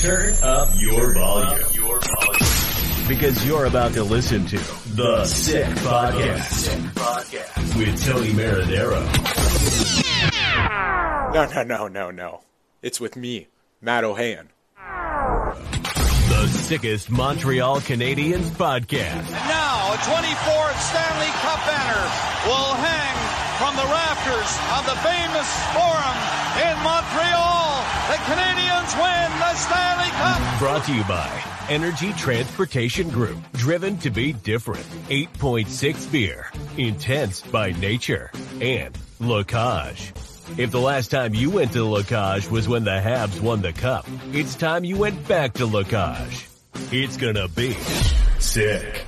Turn up your volume. Your volume. Because you're about to listen to The Sick Podcast with Tony Marinaro. No, no, no, no, no. It's with me, Matt Ohayon. The sickest Montreal Canadiens podcast. Now, a 24th Stanley Cup banner will hang from the rafters of the famous Forum in Montreal. The Canadiens win the Stanley Cup. Brought to you by Energy Transportation Group. Driven to be different. 8.6 beer. Intense by nature. And La Cage. If the last time you went to La Cage was when the Habs won the cup, it's time you went back to La Cage. It's gonna be sick.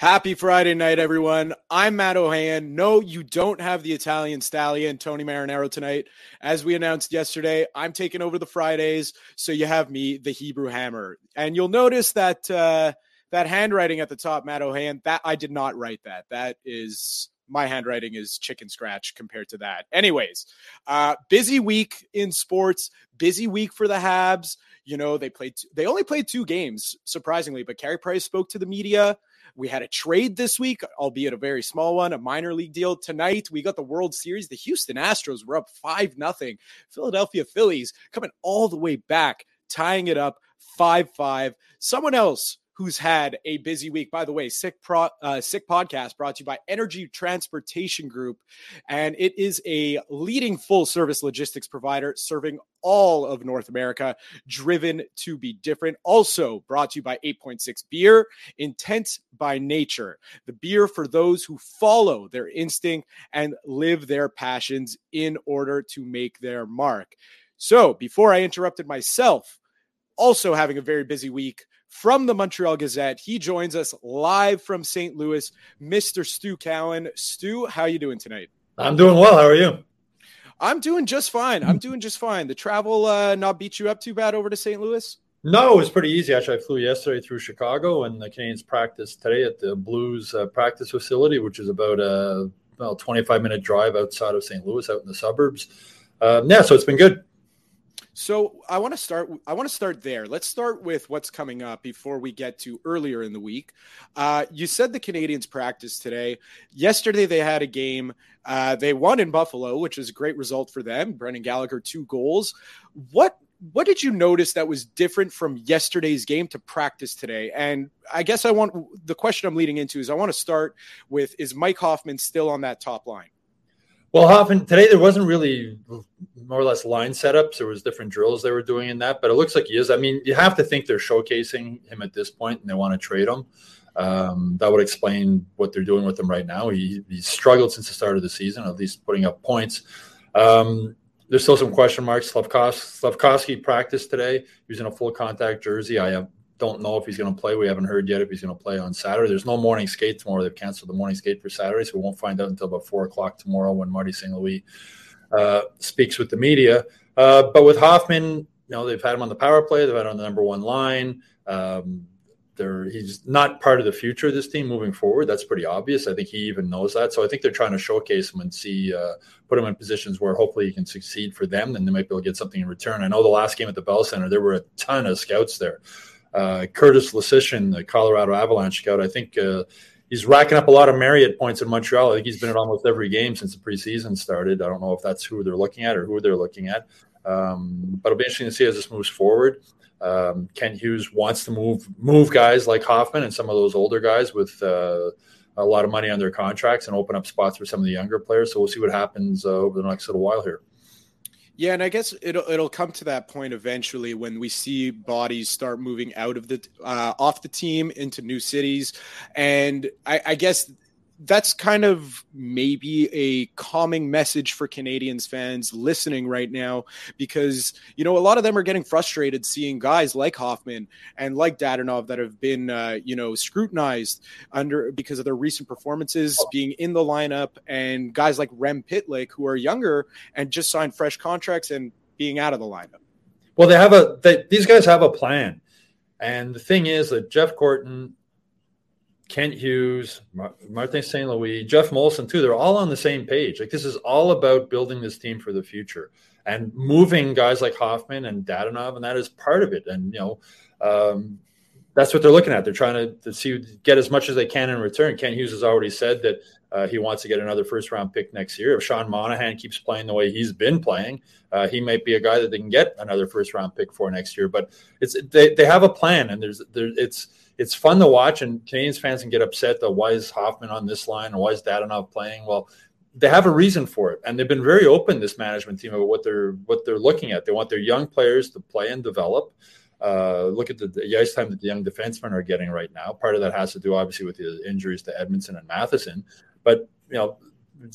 Happy Friday night, everyone. I'm Matt Ohayon. No, you don't have the Italian stallion, Tony Marinaro, tonight. As we announced yesterday, I'm taking over the Fridays, so you have me, the Hebrew Hammer. And you'll notice that uh, that handwriting at the top, Matt Ohayon, that I did not write that. That is my handwriting is chicken scratch compared to that. Anyways, uh, busy week in sports, busy week for the Habs. You know, they played, they only played two games, surprisingly, but Carey Price spoke to the media. We had a trade this week, albeit a very small one, a minor league deal. Tonight, we got the World Series. The Houston Astros were up 5 nothing. Philadelphia Phillies coming all the way back, tying it up 5 5. Someone else who's had a busy week. By the way, Sick Pro, uh, Sick Podcast brought to you by Energy Transportation Group, and it is a leading full service logistics provider serving all of North America, driven to be different. Also brought to you by 8.6 Beer, Intense by Nature, the beer for those who follow their instinct and live their passions in order to make their mark. So, before I interrupted myself, also having a very busy week from the Montreal Gazette. He joins us live from St. Louis, Mr. Stu Cowan. Stu, how you doing tonight? I'm doing well. How are you? I'm doing just fine. I'm doing just fine. The travel uh, not beat you up too bad over to St. Louis? No, it was pretty easy. Actually, I flew yesterday through Chicago, and the Canadiens practiced today at the Blues uh, practice facility, which is about a well 25 minute drive outside of St. Louis, out in the suburbs. Uh, yeah, so it's been good. So I want to start. I want to start there. Let's start with what's coming up before we get to earlier in the week. Uh, you said the Canadians practice today. Yesterday they had a game. Uh, they won in Buffalo, which is a great result for them. Brendan Gallagher two goals. What what did you notice that was different from yesterday's game to practice today? And I guess I want the question I'm leading into is I want to start with is Mike Hoffman still on that top line? Well, Hoffman today there wasn't really more or less line setups. There was different drills they were doing in that, but it looks like he is. I mean, you have to think they're showcasing him at this point, and they want to trade him. Um, that would explain what they're doing with him right now. He he's struggled since the start of the season, at least putting up points. Um, there's still some question marks. Slafkovsky practiced today using a full contact jersey. I have don't know if he's going to play. We haven't heard yet if he's going to play on Saturday. There's no morning skate tomorrow. They've canceled the morning skate for Saturday, so we won't find out until about four o'clock tomorrow when Marty St. Louis uh, speaks with the media. Uh, but with Hoffman, you know, they've had him on the power play. They've had him on the number one line. Um, he's not part of the future of this team moving forward. That's pretty obvious. I think he even knows that. So I think they're trying to showcase him and see, uh, put him in positions where hopefully he can succeed for them, and they might be able to get something in return. I know the last game at the Bell Center, there were a ton of scouts there uh, Curtis Leschyshyn, the Colorado Avalanche scout, I think uh, he's racking up a lot of Marriott points in Montreal. I think he's been at almost every game since the preseason started. I don't know if that's who they're looking at or who they're looking at, um, but it'll be interesting to see as this moves forward. Um, Kent Hughes wants to move move guys like Hoffman and some of those older guys with uh, a lot of money on their contracts and open up spots for some of the younger players. So we'll see what happens uh, over the next little while here. Yeah, and I guess it'll it'll come to that point eventually when we see bodies start moving out of the uh, off the team into new cities, and I, I guess that's kind of maybe a calming message for Canadians fans listening right now because you know a lot of them are getting frustrated seeing guys like Hoffman and like Dadonov that have been uh, you know scrutinized under because of their recent performances being in the lineup and guys like Rem Pitlick who are younger and just signed fresh contracts and being out of the lineup. Well, they have a they, these guys have a plan, and the thing is that Jeff Gorton Kent Hughes, Martin St. Louis, Jeff Molson, too, they're all on the same page. Like this is all about building this team for the future and moving guys like Hoffman and Dadonov, and that is part of it. And you know, um, that's what they're looking at. They're trying to, to see get as much as they can in return. Kent Hughes has already said that uh, he wants to get another first round pick next year. If Sean Monahan keeps playing the way he's been playing, uh, he might be a guy that they can get another first round pick for next year. But it's they, they have a plan, and there's there it's it's fun to watch, and Canadians fans can get upset that why is Hoffman on this line and why is Dadonov playing? Well, they have a reason for it, and they've been very open. This management team about what they're what they're looking at. They want their young players to play and develop. Uh, look at the, the ice time that the young defensemen are getting right now. Part of that has to do, obviously, with the injuries to Edmondson and Matheson. But you know,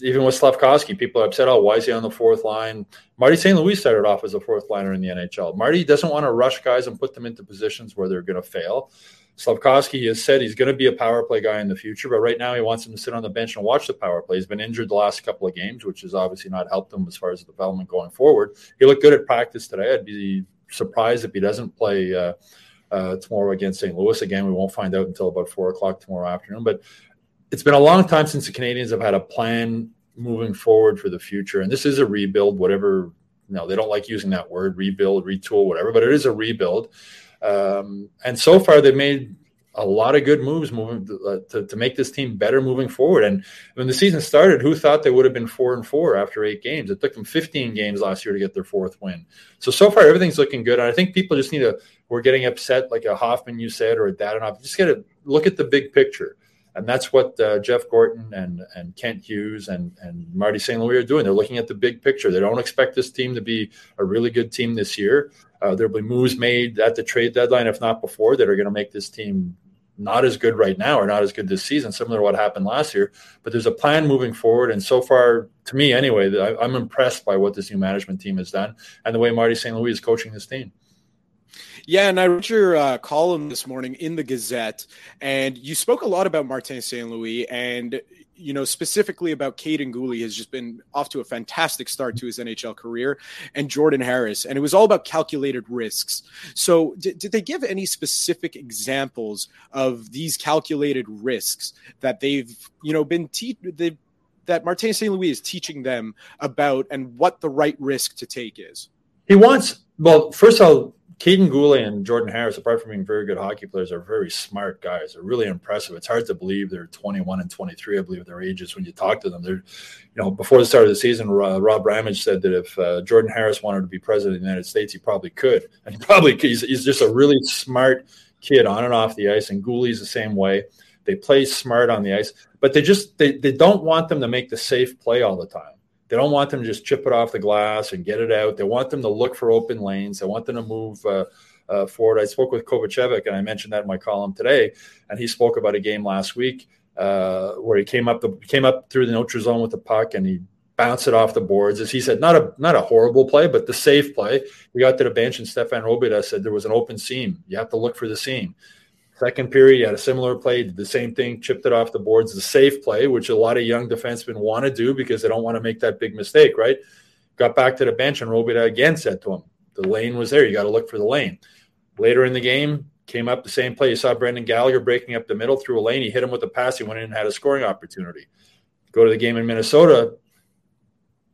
even with Slafkovsky, people are upset. Oh, why is he on the fourth line? Marty St. Louis started off as a fourth liner in the NHL. Marty doesn't want to rush guys and put them into positions where they're going to fail. Slafkovsky has said he's going to be a power play guy in the future, but right now he wants him to sit on the bench and watch the power play. He's been injured the last couple of games, which has obviously not helped him as far as development going forward. He looked good at practice today. I'd be surprised if he doesn't play uh, uh, tomorrow against St. Louis again. We won't find out until about four o'clock tomorrow afternoon. But it's been a long time since the Canadians have had a plan moving forward for the future, and this is a rebuild. Whatever, know, they don't like using that word, rebuild, retool, whatever, but it is a rebuild. Um, and so far, they've made a lot of good moves moving to, uh, to, to, make this team better moving forward. And when the season started, who thought they would have been four and four after eight games? It took them 15 games last year to get their fourth win. So so far, everything's looking good. And I think people just need to. We're getting upset, like a Hoffman you said, or a Dadonov. Just got to look at the big picture. And that's what uh, Jeff Gorton and, and Kent Hughes and, and Marty St. Louis are doing. They're looking at the big picture. They don't expect this team to be a really good team this year. Uh, there'll be moves made at the trade deadline, if not before, that are going to make this team not as good right now or not as good this season, similar to what happened last year. But there's a plan moving forward. And so far, to me anyway, I'm impressed by what this new management team has done and the way Marty St. Louis is coaching this team. Yeah, and I read your uh, column this morning in the Gazette, and you spoke a lot about Martin St. Louis, and you know, specifically about Kaiden Guhle has just been off to a fantastic start to his NHL career, and Jordan Harris, and it was all about calculated risks. So, did, did they give any specific examples of these calculated risks that they've, you know, been te- they that Martin St. Louis is teaching them about, and what the right risk to take is? He wants. Well, first of all, Kaiden Guhle and Jordan Harris, apart from being very good hockey players, are very smart guys. They're really impressive. It's hard to believe they're 21 and 23. I believe their ages when you talk to them. They're, you know, before the start of the season, Rob Ramage said that if uh, Jordan Harris wanted to be president of the United States, he probably could, and he probably he's, he's just a really smart kid on and off the ice. And Guhle's the same way. They play smart on the ice, but they just they, they don't want them to make the safe play all the time. They don't want them to just chip it off the glass and get it out. They want them to look for open lanes. They want them to move uh, uh, forward. I spoke with Kovacevic, and I mentioned that in my column today, and he spoke about a game last week uh, where he came up the came up through the neutral zone with the puck, and he bounced it off the boards. As he said, not a not a horrible play, but the safe play. We got to the bench, and Stefan Robidas said there was an open seam. You have to look for the seam. Second period, you had a similar play, did the same thing, chipped it off the boards, the safe play, which a lot of young defensemen want to do because they don't want to make that big mistake, right? Got back to the bench, and Robidas again said to him, The lane was there. You got to look for the lane. Later in the game, came up the same play. You saw Brendan Gallagher breaking up the middle through a lane. He hit him with a pass. He went in and had a scoring opportunity. Go to the game in Minnesota,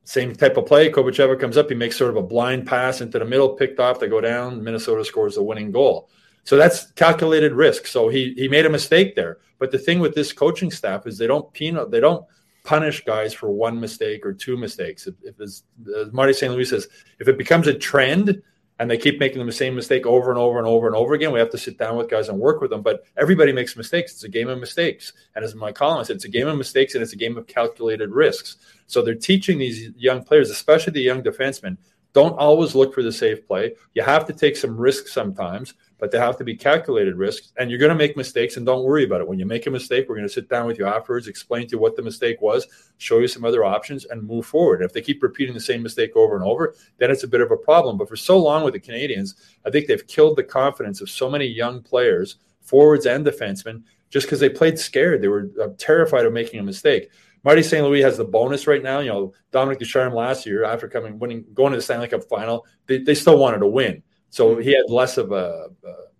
same type of play. Kovacevic comes up. He makes sort of a blind pass into the middle, picked off. They go down. Minnesota scores the winning goal. So that's calculated risk. So he he made a mistake there. But the thing with this coaching staff is they don't penal, they don't punish guys for one mistake or two mistakes. If, if as Marty St. Louis says, if it becomes a trend and they keep making the same mistake over and over and over and over again, we have to sit down with guys and work with them. But everybody makes mistakes. It's a game of mistakes. And as my column said, it's a game of mistakes and it's a game of calculated risks. So they're teaching these young players, especially the young defensemen, don't always look for the safe play. You have to take some risks sometimes, but they have to be calculated risks. And you're going to make mistakes, and don't worry about it. When you make a mistake, we're going to sit down with you afterwards, explain to you what the mistake was, show you some other options, and move forward. If they keep repeating the same mistake over and over, then it's a bit of a problem. But for so long with the Canadians, I think they've killed the confidence of so many young players, forwards and defensemen, just because they played scared. They were uh, terrified of making a mistake. Marty St. Louis has the bonus right now. You know, Dominic Ducharme last year, after coming winning, going to the Stanley Cup final, they, they still wanted to win. So he had less of a,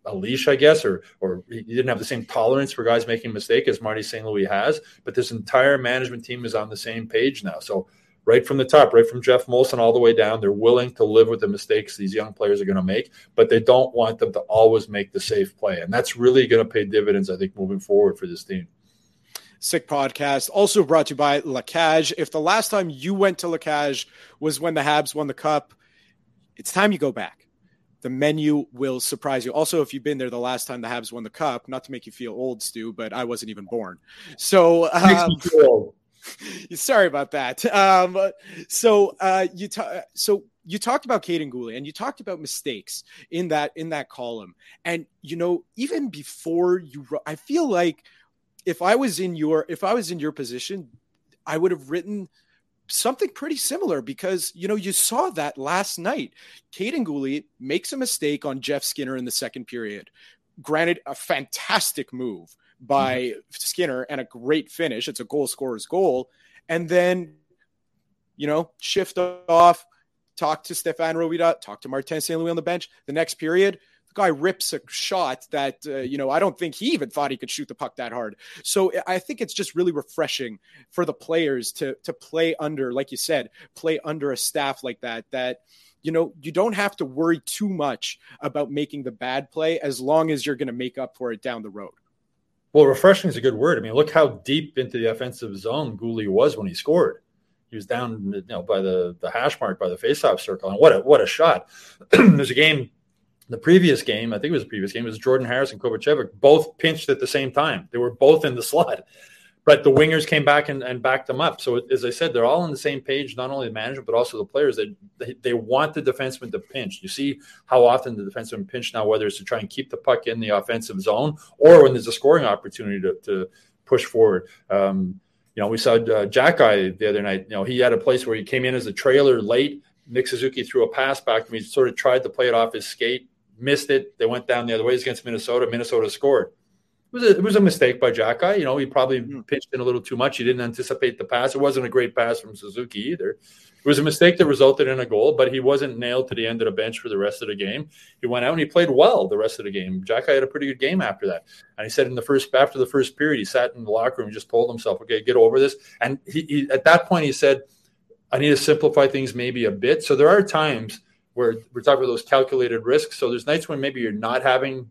a, leash, I guess, or or he didn't have the same tolerance for guys making a mistake as Marty St. Louis has. But this entire management team is on the same page now. So right from the top, right from Jeff Molson all the way down, they're willing to live with the mistakes these young players are going to make, but they don't want them to always make the safe play. And that's really going to pay dividends, I think, moving forward for this team. Sick podcast. Also brought to you by La Cage. If the last time you went to La Cage was when the Habs won the cup, it's time you go back. The menu will surprise you. Also, if you've been there the last time the Habs won the cup, not to make you feel old, Stu, but I wasn't even born. So, um, sorry about that. Um, so, uh, you ta- so you talked about Kaiden Guhle and you talked about mistakes in that in that column. And you know, even before you, I feel like if I was in your if I was in your position, I would have written something pretty similar because you know you saw that last night. Kaiden Guhle makes a mistake on Jeff Skinner in the second period. Granted, a fantastic move by mm-hmm. Skinner and a great finish. It's a goal scorer's goal, and then you know shift off, talk to Stefan Robidas, talk to Martin St. Louis on the bench. The next period, guy rips a shot that uh, you know I don't think he even thought he could shoot the puck that hard. So I think it's just really refreshing for the players to to play under, like you said, play under a staff like that. That you know you don't have to worry too much about making the bad play as long as you're going to make up for it down the road. Well, refreshing is a good word. I mean, look how deep into the offensive zone Guhle was when he scored. He was down, you know, by the the hash mark by the faceoff circle, and what a what a shot! There's a game the previous game, I think it was the previous game, was Jordan Harris and Kovacevic both pinched at the same time. They were both in the slot, but the wingers came back and, and backed them up. So as I said, they're all on the same page, not only the management but also the players. They, they they want the defenseman to pinch. You see how often the defenseman pinch now, whether it's to try and keep the puck in the offensive zone or when there's a scoring opportunity to, to push forward. Um, you know, we saw uh, Xhekaj the other night. You know, he had a place where he came in as a trailer late. Nick Suzuki threw a pass back to. He sort of tried to play it off his skate missed it. They went down the other ways against Minnesota. Minnesota scored. It was a, it was a mistake by Xhekaj. You know, he probably mm. pitched in a little too much. He didn't anticipate the pass. It wasn't a great pass from Suzuki either. It was a mistake that resulted in a goal, but he wasn't nailed to the end of the bench for the rest of the game. He went out and he played well the rest of the game. Xhekaj had a pretty good game after that. And he said in the first after the first period, he sat in the locker room and just told himself, "Okay, get over this." And he, he at that point he said, "I need to simplify things maybe a bit." So there are times where we're talking about those calculated risks. So there's nights when maybe you're not having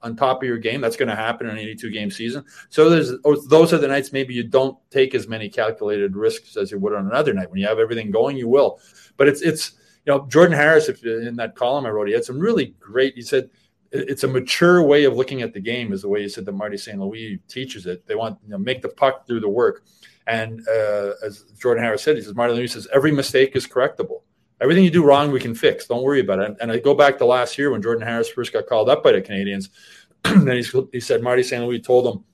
on top of your game. That's going to happen in an 82 game season. So there's those are the nights maybe you don't take as many calculated risks as you would on another night. When you have everything going, you will. But it's it's you know Jordan Harris. If in that column I wrote, he had some really great. He said it's a mature way of looking at the game. Is the way he said that Marty St. Louis teaches it. They want you know make the puck do the work. And uh, as Jordan Harris said, he says Marty St. Louis says every mistake is correctable everything you do wrong, we can fix. Don't worry about it. And I go back to last year when Jordan Harris first got called up by the Canadians. and he, he said, Marty St. Louis told him,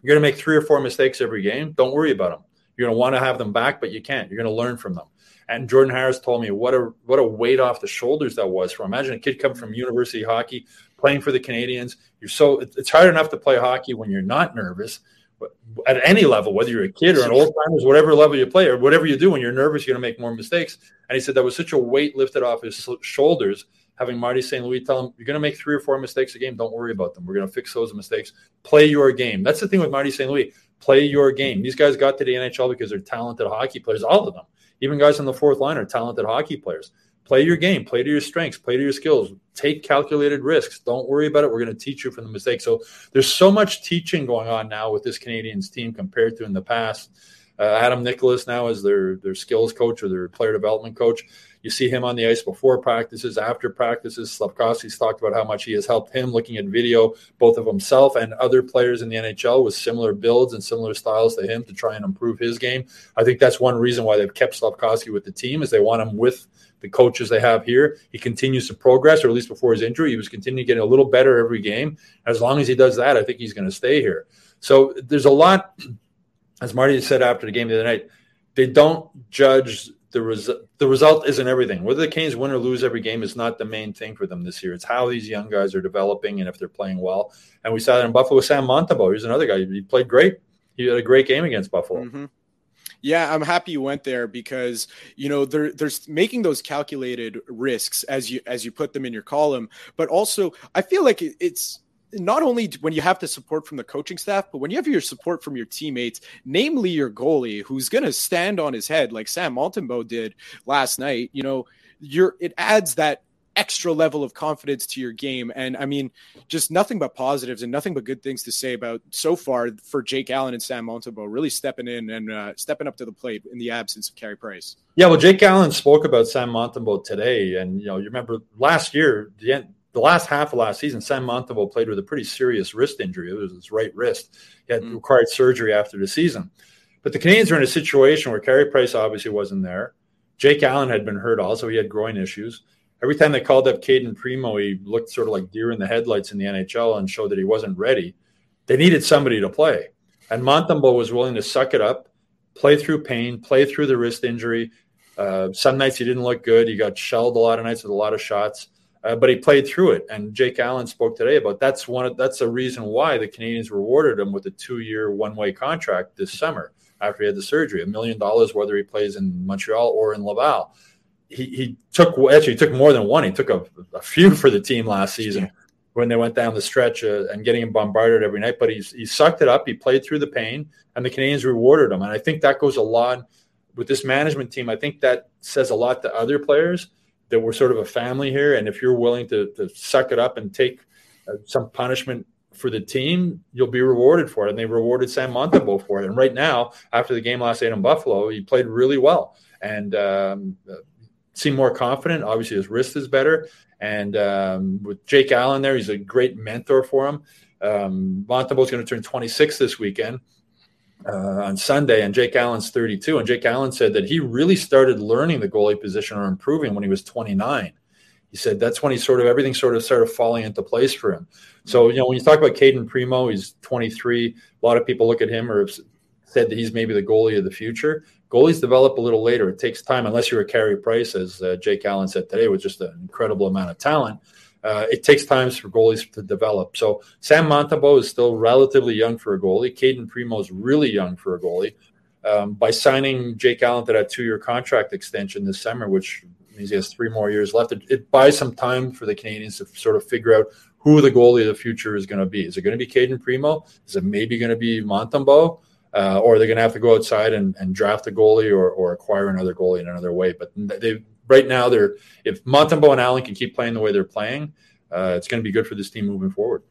You're going to make three or four mistakes every game. Don't worry about them. You're going to want to have them back, but you can't. You're going to learn from them. And Jordan Harris told me what a what a weight off the shoulders that was for. Imagine a kid coming from university hockey, playing for the Canadians. You're so it's hard enough to play hockey when you're not nervous at any level, whether you're a kid or an old timers, whatever level you play or whatever you do, when you're nervous, you're going to make more mistakes. And he said that was such a weight lifted off his shoulders, having Marty St. Louis tell him, You're going to make three or four mistakes a game. Don't worry about them. We're going to fix those mistakes. Play your game. That's the thing with Marty St. Louis. Play your game. These guys got to the NHL because they're talented hockey players, all of them. Even guys on the fourth line are talented hockey players play your game, play to your strengths, play to your skills, take calculated risks. Don't worry about it. We're going to teach you from the mistakes. So there's so much teaching going on now with this Canadians team compared to in the past. Uh, Adam Nicholas now is their their skills coach or their player development coach. You see him on the ice before practices, after practices. Slafkovsky's talked about how much he has helped him looking at video, both of himself and other players in the NHL with similar builds and similar styles to him to try and improve his game. I think that's one reason why they've kept Slafkovsky with the team is they want him with the coaches they have here. He continues to progress, or at least before his injury, he was continuing getting a little better every game. As long as he does that, I think he's going to stay here. So there's a lot, as Marty said after the game the other night, they don't judge the result. The result isn't everything. Whether the Canes win or lose every game is not the main thing for them this year. It's how these young guys are developing and if they're playing well. And we saw that in Buffalo with Sam Montembeault. He's another guy. He played great. He had a great game against Buffalo. Mm-hmm. Yeah, I'm happy you went there because you know there, there's making those calculated risks as you as you put them in your column, but also I feel like it's not only when you have the support from the coaching staff, but when you have your support from your teammates, namely your goalie, who's going to stand on his head like Sam Montembeault did last night. You know, you're it adds that extra level of confidence to your game. And I mean, just nothing but positives and nothing but good things to say about so far for Jake Allen and Sam Montembeault really stepping in and uh, stepping up to the plate in the absence of Carey Price. Yeah, well, Jake Allen spoke about Sam Montembeault today, and you know, you remember last year, the end, the last half of last season, Sam Montembeault played with a pretty serious wrist injury. It was his right wrist. He had mm. required surgery after the season. But the Canadiens are in a situation where Carey Price obviously wasn't there. Jake Allen had been hurt also. He had groin issues every time they called up Cayden Primeau, he looked sort of like deer in the headlights in the NHL and showed that he wasn't ready. They needed somebody to play. And Montembeault was willing to suck it up, play through pain, play through the wrist injury. Uh, some nights he didn't look good. He got shelled a lot of nights with a lot of shots, uh, but he played through it. And Jake Allen spoke today about that's one. Of, that's a reason why the Canadiens rewarded him with a two-year, one-way contract this summer after he had the surgery, a million dollars whether he plays in Montreal or in Laval he, he took actually he took more than one. He took a, a few for the team last season yeah. when they went down the stretch uh, and getting him bombarded every night. But he's he sucked it up. He played through the pain, and the Canadians rewarded him. And I think that goes a lot with this management team. I think that says a lot to other players that we're sort of a family here. And if you're willing to, to suck it up and take uh, some punishment for the team, you'll be rewarded for it. And they rewarded Sam Montembeault for it. And right now, after the game last night in Buffalo, he played really well. And um, seem more confident. Obviously, his wrist is better. And um, with Jake Allen there, he's a great mentor for him. Um, Montembeault's going to turn 26 this weekend uh, on Sunday, and Jake Allen's 32. And Jake Allen said that he really started learning the goalie position or improving when he was 29. He said that's when he sort of everything sort of started falling into place for him. So you know when you talk about Cayden Primeau, he's 23. A lot of people look at him or have said that he's maybe the goalie of the future. Goalies develop a little later. It takes time, unless you're a Carey Price, as uh, Jake Allen said today, with just an incredible amount of talent. Uh, it takes time for goalies to develop. So Sam Montembeault is still relatively young for a goalie. Cayden Primeau is really young for a goalie. Um, by signing Jake Allen to that two-year contract extension this summer, which means he has three more years left, it, it buys some time for the Canadiens to sort of figure out who the goalie of the future is going to be. Is it going to be Cayden Primeau? Is it maybe going to be Montembeault? Uh, or they're going to have to go outside and, and draft a goalie or, or acquire another goalie in another way. But they right now they're if Montembeault and Allen can keep playing the way they're playing, uh, it's going to be good for this team moving forward.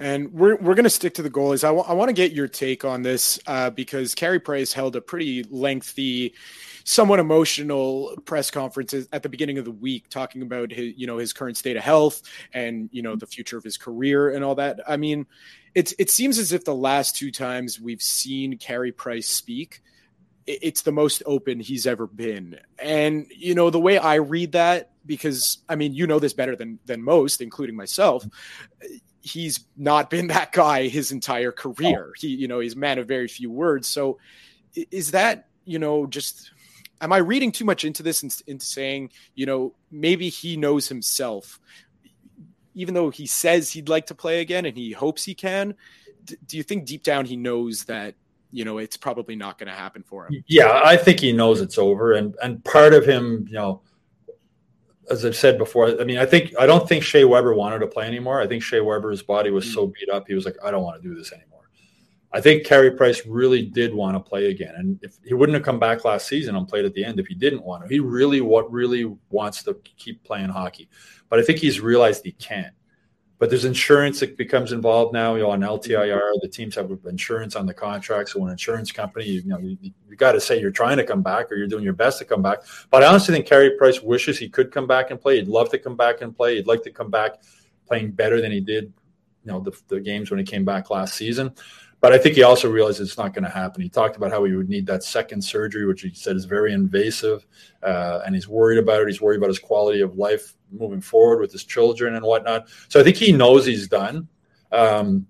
And we're, we're going to stick to the goalies. I, w- I want to get your take on this uh, because Carey Price held a pretty lengthy, somewhat emotional press conference at the beginning of the week, talking about his you know his current state of health and you know the future of his career and all that. I mean, it's it seems as if the last two times we've seen Carey Price speak, it's the most open he's ever been. And you know the way I read that, because I mean you know this better than than most, including myself. He's not been that guy his entire career. Oh. He, you know, he's a man of very few words. So, is that you know just am I reading too much into this and into saying, you know, maybe he knows himself even though he says he'd like to play again and he hopes he can, d- do you think deep down he knows that you know it's probably not going to happen for him? Yeah, I think he knows it's over, and and part of him, you know, as I've said before, I mean, I think I don't think Shea Weber wanted to play anymore. I think Shea Weber's body was so beat up, he was like, I don't want to do this anymore. I think Carey Price really did want to play again, and if he wouldn't have come back last season and played at the end if he didn't want to, he really what really wants to keep playing hockey. But I think he's realized he can't. But there's insurance that becomes involved now. You know, on LTIR, the teams have insurance on the contract. So, an insurance company, you, know, you, you got to say you're trying to come back or you're doing your best to come back. But I honestly think Carey Price wishes he could come back and play. He'd love to come back and play. He'd like to come back playing better than he did, you know, the, the games when he came back last season. But I think he also realized it's not going to happen. He talked about how he would need that second surgery, which he said is very invasive, uh, and he's worried about it. He's worried about his quality of life moving forward with his children and whatnot. So I think he knows he's done. Um,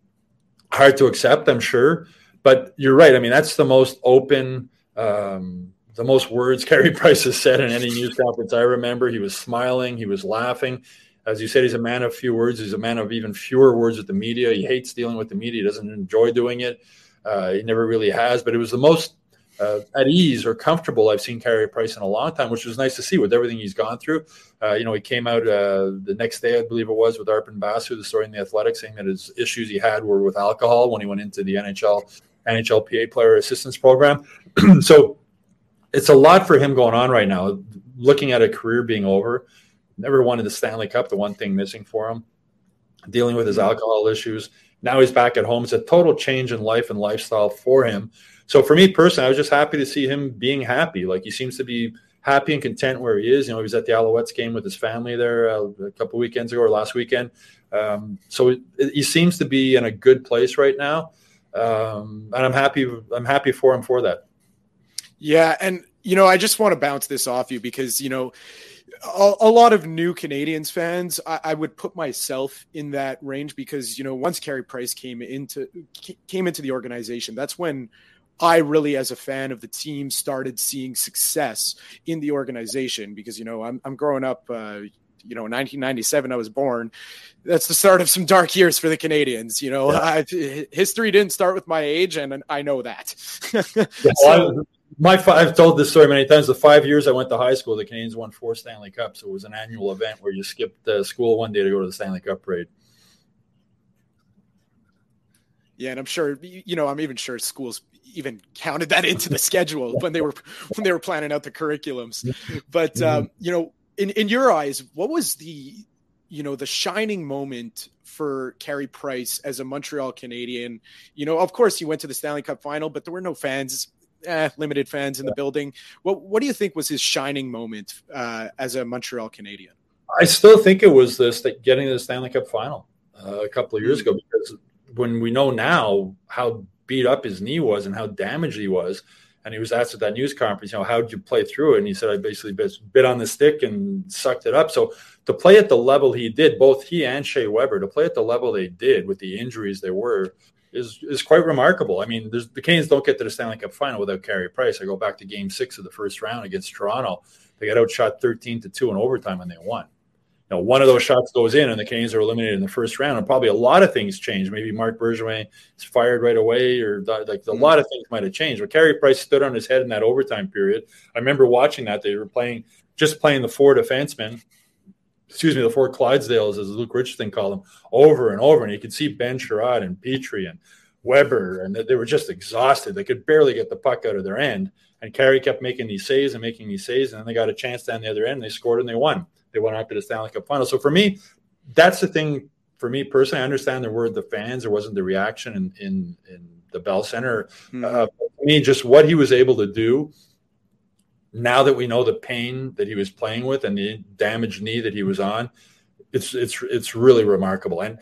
hard to accept, I'm sure, but you're right. I mean, that's the most open, um, the most words Carey Price has said in any news conference I remember. He was smiling, he was laughing. As you said, he's a man of few words. He's a man of even fewer words with the media. He hates dealing with the media. He doesn't enjoy doing it. Uh, he never really has. But it was the most uh, at ease or comfortable I've seen Carey Price in a long time, which was nice to see with everything he's gone through. Uh, you know, he came out uh, the next day, I believe it was, with Arpon Basu, the story in the Athletic, saying that his issues he had were with alcohol when he went into the NHL NHLPA Player Assistance Program. so it's a lot for him going on right now. Looking at a career being over, never wanted the Stanley Cup, the one thing missing for him, dealing with his mm-hmm. alcohol issues. Now he's back at home. It's a total change in life and lifestyle for him so for me personally, I was just happy to see him being happy. Like he seems to be happy and content where he is. You know, he was at the Alouettes game with his family there uh, a couple weekends ago or last weekend. Um, so he seems to be in a good place right now, um, and I'm happy. I'm happy for him for that. Yeah, and you know, I just want to bounce this off you because you know. A, a lot of new Canadians fans, I, I, would put myself in that range because you know once Carey Price came into came into the organization, that's when I really, as a fan of the team, started seeing success in the organization because, you know, I'm, I'm growing up, uh, you know, 1997, I was born. That's the start of some dark years for the Canadians. You know, yeah. history didn't start with my age, and I know that. yeah, so, my I've told this story many times. The five years I went to high school, the Canadiens won four Stanley Cups. It was an annual event where you skipped uh, school one day to go to the Stanley Cup parade. Yeah, and I'm sure you know. I'm even sure schools even counted that into the schedule when they were when they were planning out the curriculums. But mm-hmm. um, you know, in in your eyes, what was the you know the shining moment for Carey Price as a Montreal Canadian? You know, of course, he went to the Stanley Cup final, but there were no fans. Eh, limited fans in the building. What what do you think was his shining moment uh, as a Montreal Canadian? I still think it was this that getting to the Stanley Cup final uh, a couple of years mm. ago because when we know now how beat up his knee was and how damaged he was. And he was asked at that news conference, you know, how did you play through it? And he said, I basically bit on the stick and sucked it up. So to play at the level he did, both he and Shea Weber, to play at the level they did with the injuries there were, is is quite remarkable. I mean, the Canes don't get to the Stanley Cup final without Carey Price. I go back to Game Six of the first round against Toronto. They got outshot thirteen to two in overtime, and they won know, one of those shots goes in and the Canes are eliminated in the first round, and probably a lot of things change. Maybe Marc Bergevin is fired right away, or like a lot of things might have changed. But Carey Price stood on his head in that overtime period. I remember watching that. They were playing just playing the four defensemen, excuse me, the four Clydesdales, as Luke Richardson called them, over and over. And you could see Ben Chiarot and Petry and Weber, and they were just exhausted. They could barely get the puck out of their end. And Carey kept making these saves and making these saves, and then they got a chance down the other end. And they scored and they won they went on to the Stanley Cup final. So for me, that's the thing. For me personally, I understand there were the fans. There wasn't the reaction in in, in the Bell Center. Mm-hmm. Uh, me, just what he was able to do. Now that we know the pain that he was playing with and the damaged knee that he was on, it's it's it's really remarkable. And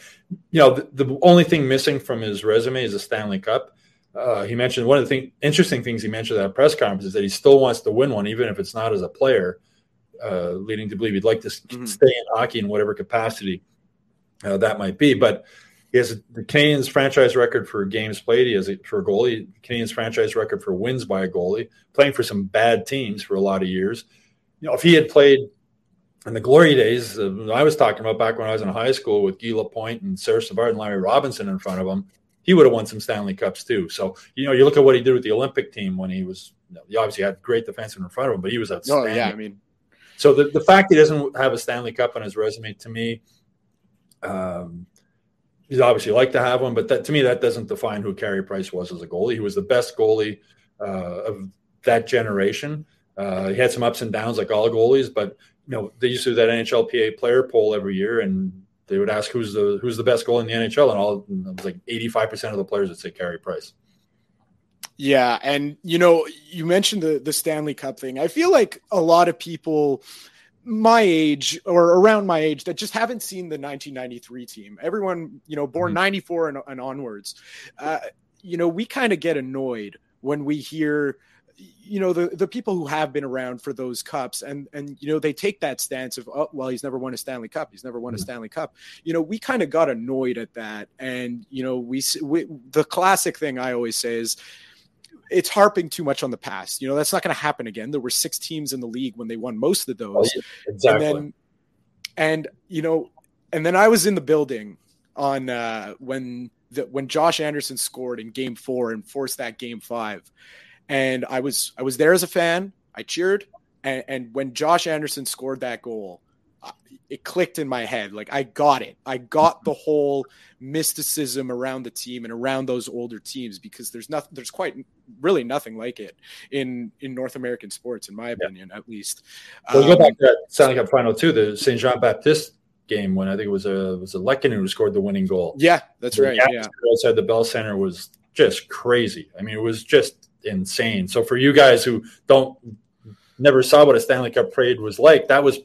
you know, the, the only thing missing from his resume is a Stanley Cup. Uh, he mentioned one of the thing, interesting things he mentioned at that press conference is that he still wants to win one, even if it's not as a player uh, leading to believe he'd like to mm-hmm. stay in hockey in whatever capacity uh, that might be. But he has the Canadiens franchise record for games played. He has a, for a goalie, Canadiens franchise record for wins by a goalie, playing for some bad teams for a lot of years. You know, if he had played in the glory days, uh, I was talking about back when I was in high school with Guy Lapointe and Serge Savard and Larry Robinson in front of him, he would have won some Stanley Cups too. So, you know, you look at what he did with the Olympic team when he was, you know, he obviously had great defensemen in front of him, but he was outstanding. Oh, yeah. I mean, so the, the fact he doesn't have a Stanley Cup on his resume to me, um, he'd obviously like to have one, but that, to me that doesn't define who Carey Price was as a goalie. He was the best goalie uh, of that generation. Uh, he had some ups and downs like all goalies, but you know they used to do that NHLPA player poll every year, and they would ask who's the who's the best goal in the NHL, and all it was like eighty five percent of the players would say Carey Price. Yeah, and you know, you mentioned the the Stanley Cup thing. I feel like a lot of people my age or around my age that just haven't seen the 1993 team. Everyone, you know, born mm-hmm. 94 and, and onwards, uh, you know, we kind of get annoyed when we hear you know the the people who have been around for those cups and and you know they take that stance of oh well he's never won a Stanley Cup he's never won a mm-hmm. Stanley Cup you know we kind of got annoyed at that and you know we, we the classic thing I always say is it's harping too much on the past. You know, that's not going to happen again. There were six teams in the league when they won most of those. Oh, exactly. And then, and you know, and then I was in the building on uh, when the, when Josh Anderson scored in Game Four and forced that Game Five, and I was I was there as a fan. I cheered, and, and when Josh Anderson scored that goal, it clicked in my head. Like I got it. I got the whole mysticism around the team and around those older teams because there's nothing. There's quite really nothing like it in in North American sports, in my opinion, yeah. at least. Well, um, go back to that Stanley Cup final too. The Saint Jean Baptiste game when I think it was a it was a Lehkonen who scored the winning goal. Yeah, that's right. Yeah, outside the Bell Center was just crazy. I mean, it was just insane. So for you guys who don't never saw what a Stanley Cup parade was like, that was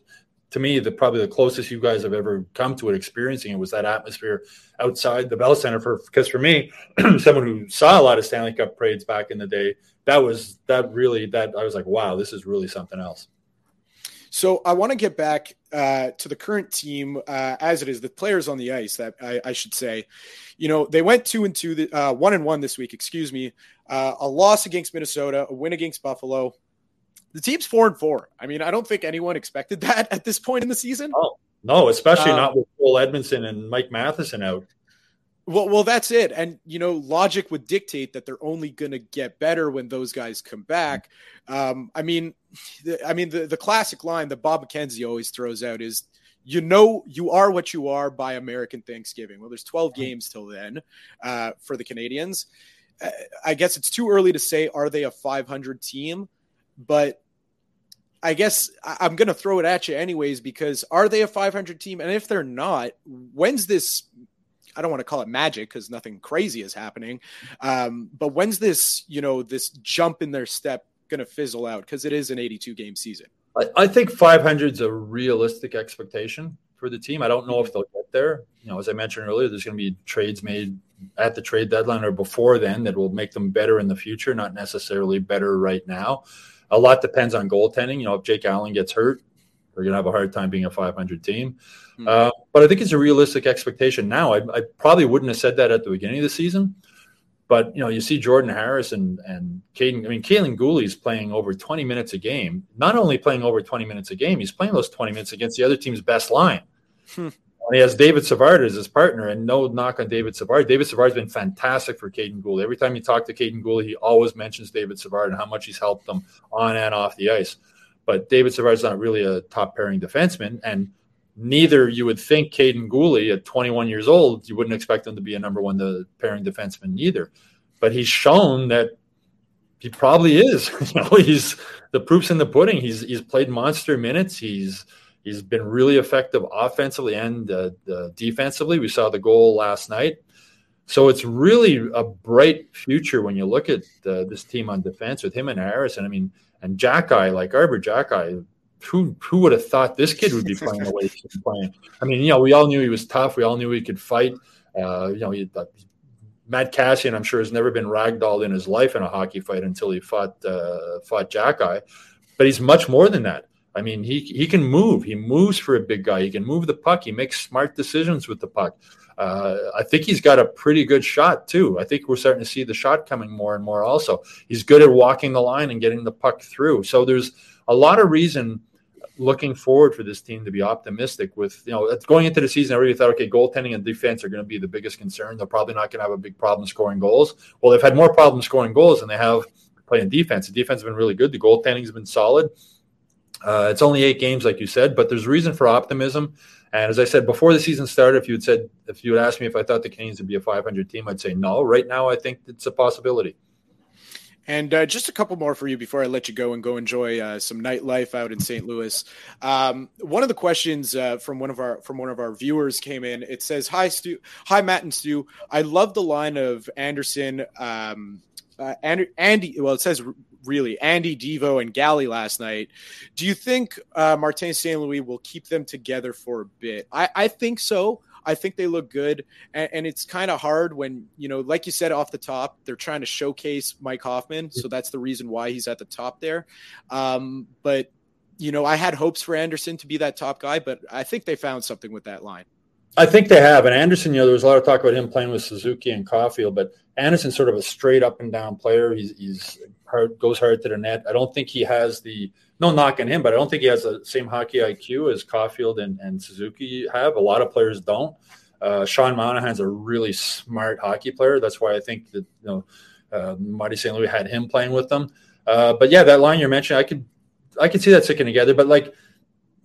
to me, the probably the closest you guys have ever come to it, experiencing it, was that atmosphere outside the Bell Center. For because for me, someone who saw a lot of Stanley Cup parades back in the day, that was that really that I was like, wow, this is really something else. So I want to get back uh, to the current team uh, as it is, the players on the ice. That I, I should say, you know, they went two and two, uh, one and one this week. Excuse me, uh, a loss against Minnesota, a win against Buffalo, the team's four and four. I mean, I don't think anyone expected that at this point in the season. Oh, no, especially um, not with Joel Edmondson and Mike Matheson out. Well, well, that's it. And you know, logic would dictate that they're only going to get better when those guys come back. Um, I mean, the, I mean, the, the classic line that Bob McKenzie always throws out is, "You know, you are what you are by American Thanksgiving." Well, there's 12 games till then uh, for the Canadians. Uh, I guess it's too early to say are they a 500 team, but I guess I'm going to throw it at you anyways because are they a 500 team? And if they're not, when's this? I don't want to call it magic because nothing crazy is happening. Um, but when's this? You know, this jump in their step going to fizzle out because it is an 82 game season. I, I think 500 is a realistic expectation for the team. I don't know if they'll get there. You know, as I mentioned earlier, there's going to be trades made at the trade deadline or before then that will make them better in the future, not necessarily better right now a lot depends on goaltending. You know, if Jake Allen gets hurt, we're going to have a hard time being a 500 team. Mm-hmm. Uh, but I think it's a realistic expectation now. I, I, probably wouldn't have said that at the beginning of the season. But you know, you see Jordan Harris and and Kaiden. I mean, Kaiden Guhle is playing over 20 minutes a game. Not only playing over 20 minutes a game, he's playing those 20 minutes against the other team's best line. He has David Savard as his partner, and no knock on David Savard. David Savard's been fantastic for Kaiden Guhle. Every time you talk to Kaiden Guhle, he always mentions David Savard and how much he's helped them on and off the ice. But David Savard's not really a top pairing defenseman, and neither you would think Kaiden Guhle at 21 years old, you wouldn't expect him to be a number one the pairing defenseman either. But he's shown that he probably is. you know, he's the proof's in the pudding. He's he's played monster minutes. He's He's been really effective offensively and uh, uh, defensively. We saw the goal last night. So it's really a bright future when you look at uh, this team on defense with him and Harrison. I mean, and Xhekaj, like Arber Xhekaj, who who would have thought this kid would be playing the way he's playing? I mean, you know, we all knew he was tough. We all knew he could fight. Uh, you know, he, uh, Matt Cassian, I'm sure, has never been ragdolled in his life in a hockey fight until he fought uh, fought Xhekaj. But he's much more than that. I mean, he he can move. He moves for a big guy. He can move the puck. He makes smart decisions with the puck. Uh, I think he's got a pretty good shot too. I think we're starting to see the shot coming more and more. Also, he's good at walking the line and getting the puck through. So there's a lot of reason looking forward for this team to be optimistic. With you know going into the season, everybody thought, okay, goaltending and defense are going to be the biggest concern. They're probably not going to have a big problem scoring goals. Well, they've had more problems scoring goals than they have playing defense. The defense has been really good. The goaltending has been solid. Uh, it's only eight games, like you said, but there's reason for optimism. And as I said before the season started, if you had said if you had asked me if I thought the Canadiens would be a 500 team, I'd say no. Right now, I think it's a possibility. And uh, just a couple more for you before I let you go and go enjoy uh, some nightlife out in St. Louis. Um, one of the questions uh, from one of our from one of our viewers came in. It says, "Hi Stu, hi Matt and Stu. I love the line of Anderson, um, uh, Andy, Andy. Well, it says really Andy Devo and Galley last night. Do you think uh, Martin St. Louis will keep them together for a bit? I, I think so. I think they look good, and, and it's kind of hard when you know, like you said off the top, they're trying to showcase Mike Hoffman, so that's the reason why he's at the top there. Um, but you know, I had hopes for Anderson to be that top guy, but I think they found something with that line. I think they have. And Anderson, you know, there was a lot of talk about him playing with Suzuki and Caufield, but Anderson's sort of a straight up and down player. He's, he's hard, goes hard to the net. I don't think he has the no knock on him, but I don't think he has the same hockey IQ as Caufield and, and Suzuki have. A lot of players don't. Uh, Sean Monahan's a really smart hockey player. That's why I think that you know uh, Marty St. Louis had him playing with them. Uh, but yeah, that line you're mentioning, I could I could see that sticking together. But like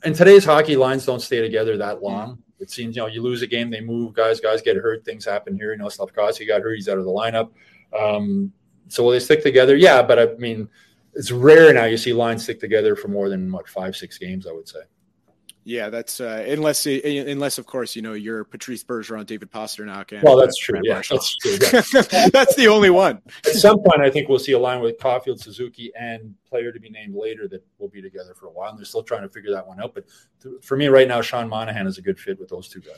in today's hockey, lines don't stay together that long. It seems you know you lose a game, they move guys, guys get hurt, things happen here. You know, Slafkovsky got hurt, he's out of the lineup. Um, so will they stick together? Yeah, but I mean it's rare now you see lines stick together for more than what five six games. I would say. Yeah, that's uh, unless unless of course you know you're Patrice Bergeron, David Pastrnak. And, well, that's true. Yeah, that's true. Yeah. that's the only one. At some point, I think we'll see a line with Caufield, Suzuki, and player to be named later that will be together for a while. And they're still trying to figure that one out. But for me, right now, Sean Monahan is a good fit with those two guys.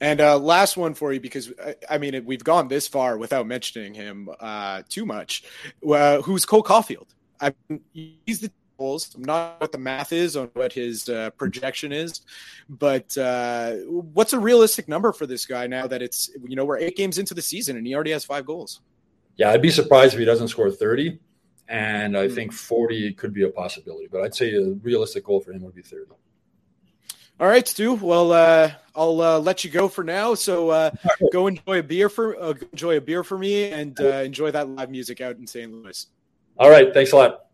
And uh, last one for you, because I mean we've gone this far without mentioning him uh, too much. Uh, who's Cole Caufield? I mean, he's the goals. I'm not what the math is on what his uh, projection is, but uh, what's a realistic number for this guy now that it's you know we're eight games into the season and he already has five goals. Yeah, I'd be surprised if he doesn't score 30, and I mm think 40 could be a possibility. But I'd say a realistic goal for him would be 30. All right, Stu. Well, uh, I'll uh, let you go for now. So uh, go enjoy a beer for uh, enjoy a beer for me, and uh, enjoy that live music out in St. Louis. All right. Thanks a lot.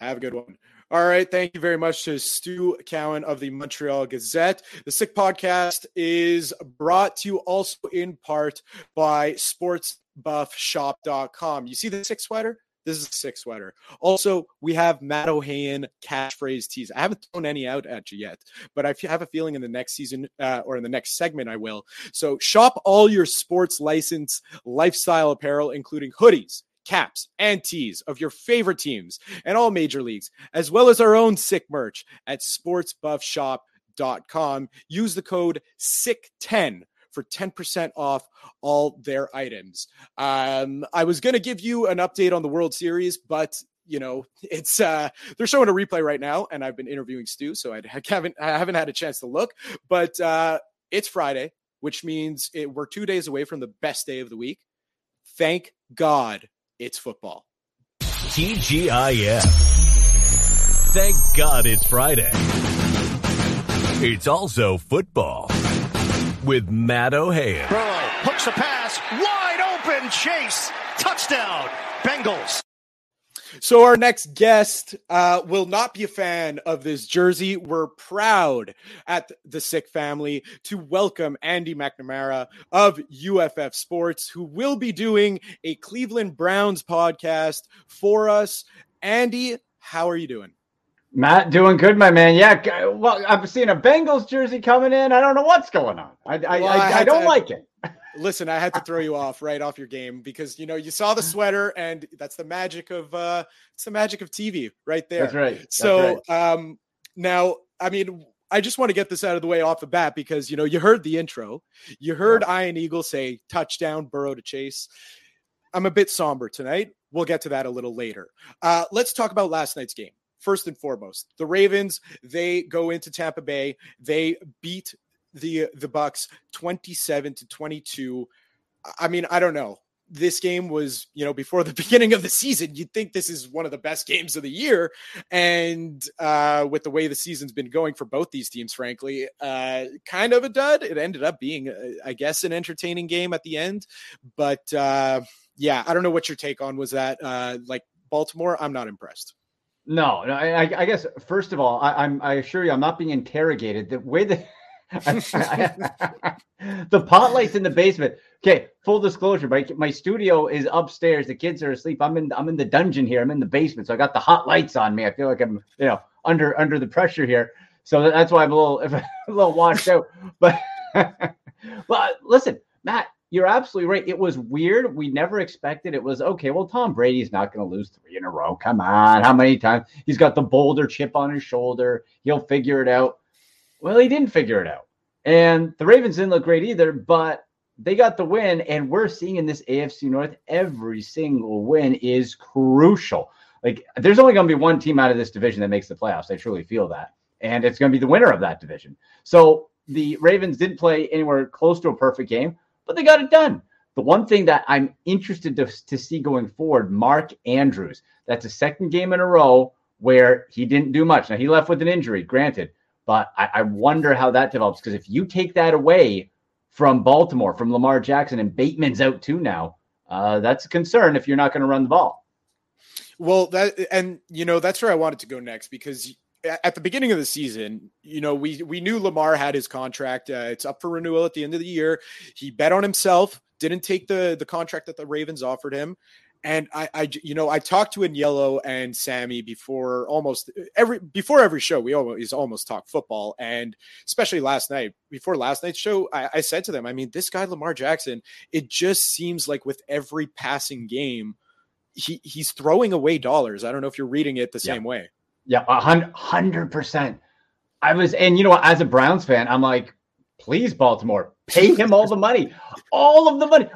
Have a good one. All right. Thank you very much to Stu Cowan of the Montreal Gazette. The Sick Podcast is brought to you also in part by sportsbuffshop.com. You see the Sick sweater? This is a sick sweater. Also, we have Matt Ohayon catchphrase tees. I haven't thrown any out at you yet, but I have a feeling in the next season uh, or in the next segment I will. So shop all your sports license lifestyle apparel, including hoodies, caps, and tees of your favorite teams and all major leagues, as well as our own sick merch at sportsbuffshop.com. Use the code SICK10 for 10% off all their items. Um, I was going to give you an update on the World Series, but you know it's uh they're showing a replay right now and i've been interviewing stu so i haven't i haven't had a chance to look but uh it's friday which means it, we're two days away from the best day of the week thank god it's football. TGIF. Thank God it's Friday. It's also football with Matt Ohayon. Burrow hooks a pass, wide open, chase, touchdown, Bengals. So our next guest uh, will not be a fan of this jersey. We're proud at the Sick family to welcome Andy McNamara of UFF Sports, who will be doing a Cleveland Browns podcast for us. Andy, how are you doing? Matt, doing good, my man. Yeah, well, I'm seeing a Bengals jersey coming in. I don't know what's going on. I I, well, I, I, don't to, like it. Listen, I had to throw you off right off your game because you know you saw the sweater, and that's the magic of uh it's the magic of TV right there. That's right. That's so right. um now, I mean, I just want to get this out of the way off the bat because you know you heard the intro, you heard yeah. Ian Eagle say touchdown, Burrow to chase. I'm a bit somber tonight. We'll get to that a little later. Uh, let's talk about last night's game first and foremost. The Ravens, they go into Tampa Bay, they beat the the Bucks 27 to 22. I mean, I don't know. This game was, you know, before the beginning of the season, you'd think this is one of the best games of the year. And uh, with the way the season's been going for both these teams, frankly, uh, kind of a dud. It ended up being, uh, I guess, an entertaining game at the end. But uh, yeah, I don't know what your take on was that. Uh, like Baltimore, I'm not impressed. No, no I, I, guess first of all, I, am I assure you, I'm not being interrogated. The way that the pot lights in the basement. Okay, full disclosure, my my studio is upstairs. The kids are asleep. I'm in I'm in the dungeon here. I'm in the basement, so I got the hot lights on me. I feel like I'm you know under under the pressure here. So that's why I'm a little a little washed out. But well, listen, Matt, you're absolutely right. It was weird. We never expected it was okay. Well, Tom Brady's not going to lose three in a row. Come on, how many times he's got the boulder chip on his shoulder? He'll figure it out. Well, he didn't figure it out, and the Ravens didn't look great either. But they got the win, and we're seeing in this AFC North every single win is crucial. Like, there's only going to be one team out of this division that makes the playoffs. I truly feel that, and it's going to be the winner of that division. So the Ravens didn't play anywhere close to a perfect game, but they got it done. The one thing that I'm interested to, to see going forward, Mark Andrews, that's a second game in a row where he didn't do much. Now he left with an injury, granted, but I, I wonder how that develops because if you take that away from Baltimore, from Lamar Jackson, and Bateman's out too now, uh, that's a concern if you're not going to run the ball. Well, that and you know that's where I wanted to go next because at the beginning of the season, you know, we we knew Lamar had his contract. Uh, it's up for renewal at the end of the year. He bet on himself, didn't take the the contract that the Ravens offered him. And I, I, you know, I talked to Yellow and Sammy before almost every before every show. We always almost talk football, and especially last night before last night's show, I, I said to them, I mean, this guy Lamar Jackson, it just seems like with every passing game, he he's throwing away dollars. I don't know if you're reading it the yeah. same way. Yeah, hundred percent. I was, and you know? As a Browns fan, I'm like, please, Baltimore, pay him all the money, all of the money.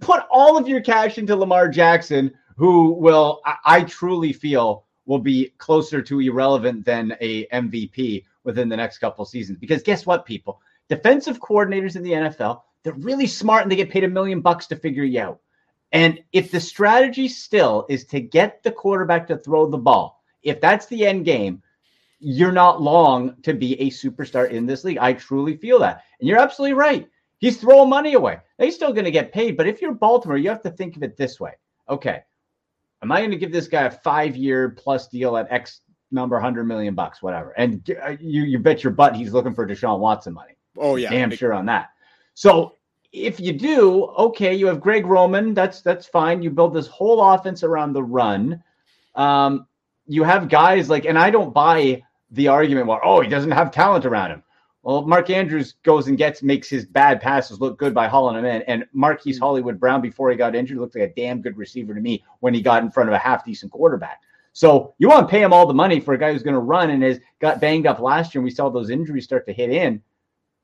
Put all of your cash into Lamar Jackson, who will, I, I truly feel, will be closer to irrelevant than a MVP within the next couple seasons. Because guess what, people? Defensive coordinators in the NFL, they're really smart and they get paid a million bucks to figure you out. And if the strategy still is to get the quarterback to throw the ball, if that's the end game, you're not long to be a superstar in this league. I truly feel that. And you're absolutely right. He's throwing money away. They're still going to get paid. But if you're Baltimore, you have to think of it this way. Okay. Am I going to give this guy a five year plus deal at X number, 100 million bucks, whatever? And uh, you, you bet your butt he's looking for Deshaun Watson money. Oh, yeah. Damn sure on that. So if you do, okay, you have Greg Roman. That's that's fine. You build this whole offense around the run. Um, you have guys like, and I don't buy the argument where, oh, he doesn't have talent around him. Well, Mark Andrews goes and gets makes his bad passes look good by hauling him in. And Marquise mm-hmm. Hollywood Brown, before he got injured, looked like a damn good receiver to me when he got in front of a half decent quarterback. So you want to pay him all the money for a guy who's going to run and has got banged up last year, and we saw those injuries start to hit in.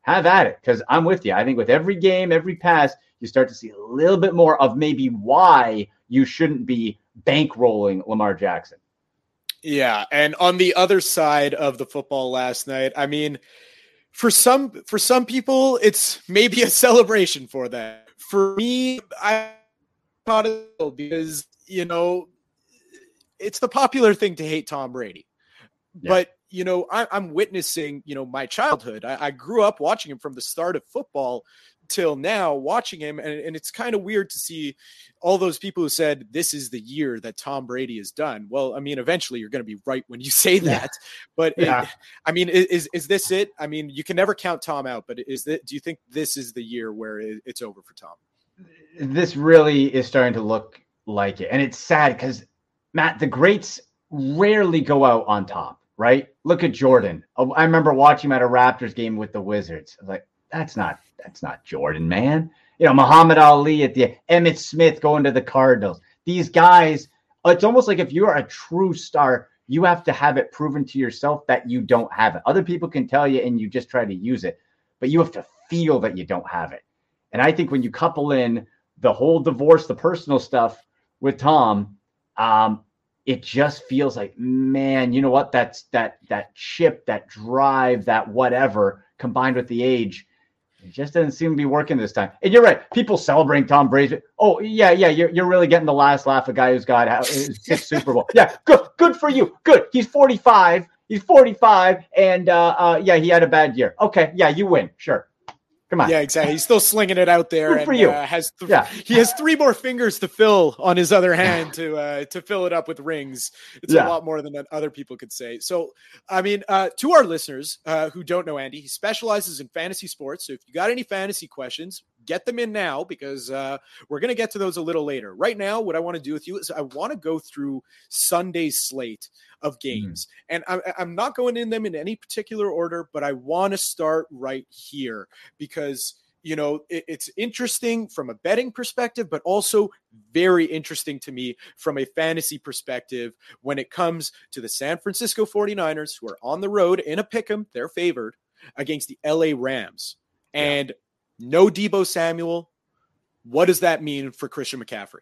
Have at it, because I'm with you. I think with every game, every pass, you start to see a little bit more of maybe why you shouldn't be bankrolling Lamar Jackson. Yeah, and on the other side of the football last night, I mean, for some for some people, it's maybe a celebration for that. For me, I thought it because you know it's the popular thing to hate Tom Brady, yeah. but you know I, am witnessing you know my childhood. I, I grew up watching him from the start of football till now watching him and, and it's kind of weird to see all those people who said this is the year that tom brady is done. Well i mean eventually you're going to be right when you say that yeah. but yeah. It, i mean is is this it? I mean you can never count tom out but is that do you think this is the year where it's over for tom? This really is starting to look like it and it's sad because matt the greats rarely go out on top right? Look at jordan. Oh, I remember watching him at a raptors game with the wizards I was like that's not that's not Jordan, man. You know, Muhammad Ali at the Emmitt Smith going to the Cardinals. These guys, it's almost like if you're a true star, you have to have it proven to yourself that you don't have it. Other people can tell you and you just try to use it, but you have to feel that you don't have it. And I think when you couple in the whole divorce, the personal stuff with Tom, um, it just feels like, man, you know what? That's that that chip, that drive, that whatever combined with the age it just doesn't seem to be working this time. And you're right. People celebrating Tom Brady. Oh, yeah, yeah. You're, you're really getting the last laugh. A guy who's got six Super Bowl. Yeah, good, good for you. Good. He's 45. He's 45, and uh, uh, yeah, he had a bad year. Okay, yeah, you win. Sure. Come on. Yeah, exactly. He's still slinging it out there, Good and for you. Uh, has th- Yeah. he has three more fingers to fill on his other hand to uh, to fill it up with rings. It's Yeah. a lot more than other people could say. So, I mean, uh, to our listeners uh, who don't know Andy, he specializes in fantasy sports. So, if you got any fantasy questions, get them in now because uh, we're going to get to those a little later. Right now, what I want to do with you is I want to go through Sunday's slate of games, and I'm, I'm not going in them in any particular order, but I want to start right here because you know it, it's interesting from a betting perspective but also very interesting to me from a fantasy perspective when it comes to the san francisco 49ers who are on the road in a pick 'em they're favored against the la rams. And no debo samuel what does that mean for christian mccaffrey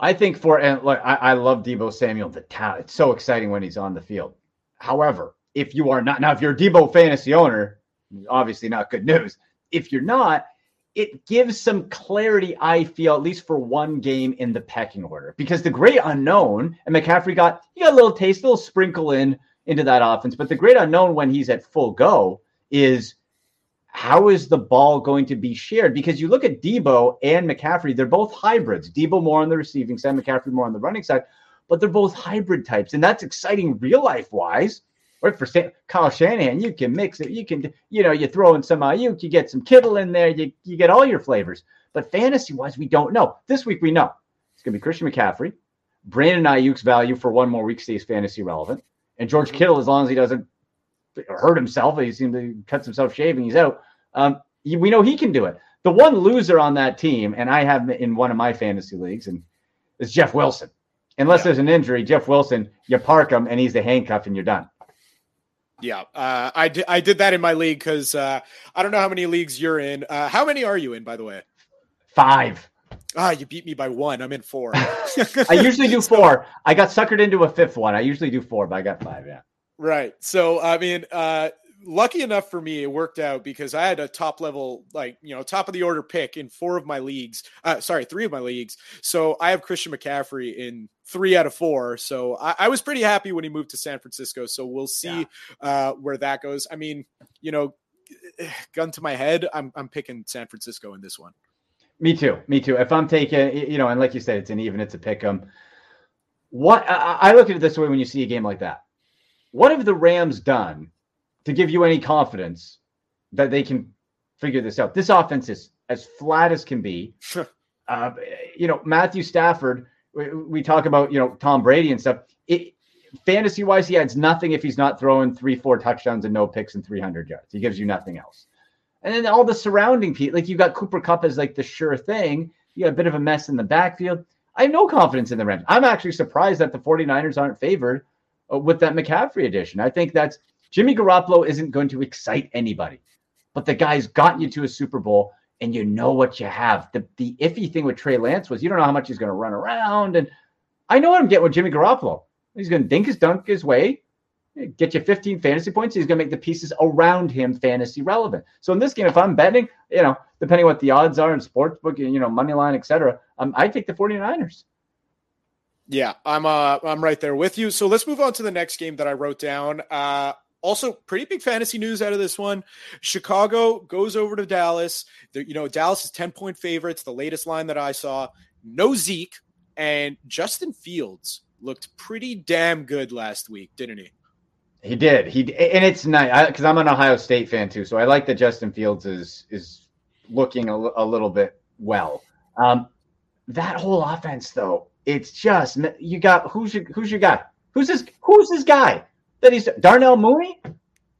I think for and look, I, I love Debo Samuel. The talent, it's so exciting when he's on the field. However, if you are not now, if you're a Debo fantasy owner, obviously not good news. If you're not, it gives some clarity. I feel at least for one game in the pecking order because the great unknown and McCaffrey got he got a little taste, a little sprinkle in into that offense. But the great unknown when he's at full go is how is the ball going to be shared? Because you look at Debo and McCaffrey, they're both hybrids. Debo more on the receiving side, McCaffrey more on the running side, but they're both hybrid types. And that's exciting real life wise. Right for Stan- Kyle Shanahan, you can mix it. You can, you know, you throw in some Aiyuk, you get some Kittle in there, you, you get all your flavors. But fantasy wise, we don't know. This week we know it's going to be Christian McCaffrey. Brandon Aiyuk's value for one more week stays fantasy relevant. And George mm-hmm. Kittle, as long as he doesn't hurt himself, he seems to cuts himself shaving, he's out. Um, he- we know he can do it. The one loser on that team, and I have in one of my fantasy leagues, and is Jeff Wilson. Unless Yeah. there's an injury, Jeff Wilson, you park him and he's the handcuff and you're done. yeah uh, I did that in my league because uh, i don't know how many leagues you're in uh, how many are you in by the way Five. ah you beat me by one i'm in four I usually do four. I got suckered into a fifth one. I usually do four, but I got five. Yeah. Right. So I mean, uh lucky enough for me, it worked out because I had a top level, like you know, top of the order pick in four of my leagues. Uh sorry, three of my leagues. So I have Christian McCaffrey in three out of four. So I, I was pretty happy when he moved to San Francisco. So we'll see uh where that goes. I mean, you know, gun to my head, I'm I'm picking San Francisco in this one. Me too. Me too. If I'm taking, you know, and like you said, it's an even, it's a pick 'em. What I, I look at it this way when you see a game like that. What have the Rams done to give you any confidence that they can figure this out? This offense is as flat as can be. uh, you know, Matthew Stafford. We, we talk about you know Tom Brady and stuff. It, fantasy wise, he adds nothing if he's not throwing three, four touchdowns and no picks and 300 yards. He gives you nothing else. And then all the surrounding people, like you've got Cooper Kupp as like the sure thing. You got a bit of a mess in the backfield. I have no confidence in the Rams. I'm actually surprised that the 49ers aren't favored uh, with that McCaffrey addition. I think that's Jimmy Garoppolo isn't going to excite anybody, but the guy's gotten you to a Super Bowl and you know what you have. The, the iffy thing with Trey Lance was you don't know how much he's going to run around. And I know what I'm getting with Jimmy Garoppolo. He's going to dink his dunk his way, get you 15 fantasy points. He's going to make the pieces around him fantasy relevant. So in this game, if I'm betting, you know, depending what the odds are in sportsbook, you know, money line, etc., um, I take the 49ers. Yeah, I'm uh I'm right there with you. So let's move on to the next game that I wrote down. Uh also pretty big fantasy news out of this one. Chicago goes over to Dallas. They're, you know, Dallas is 10 point favorites, the latest line that I saw. No Zeke and Justin Fields looked pretty damn good last week, didn't he? He did. He and it's nice because I'm an Ohio State fan too, so I like that Justin Fields is is looking a, a little bit well. Um, that whole offense, though, it's just you got who's your who's your guy? Who's this? Who's this guy that he's Darnell Mooney?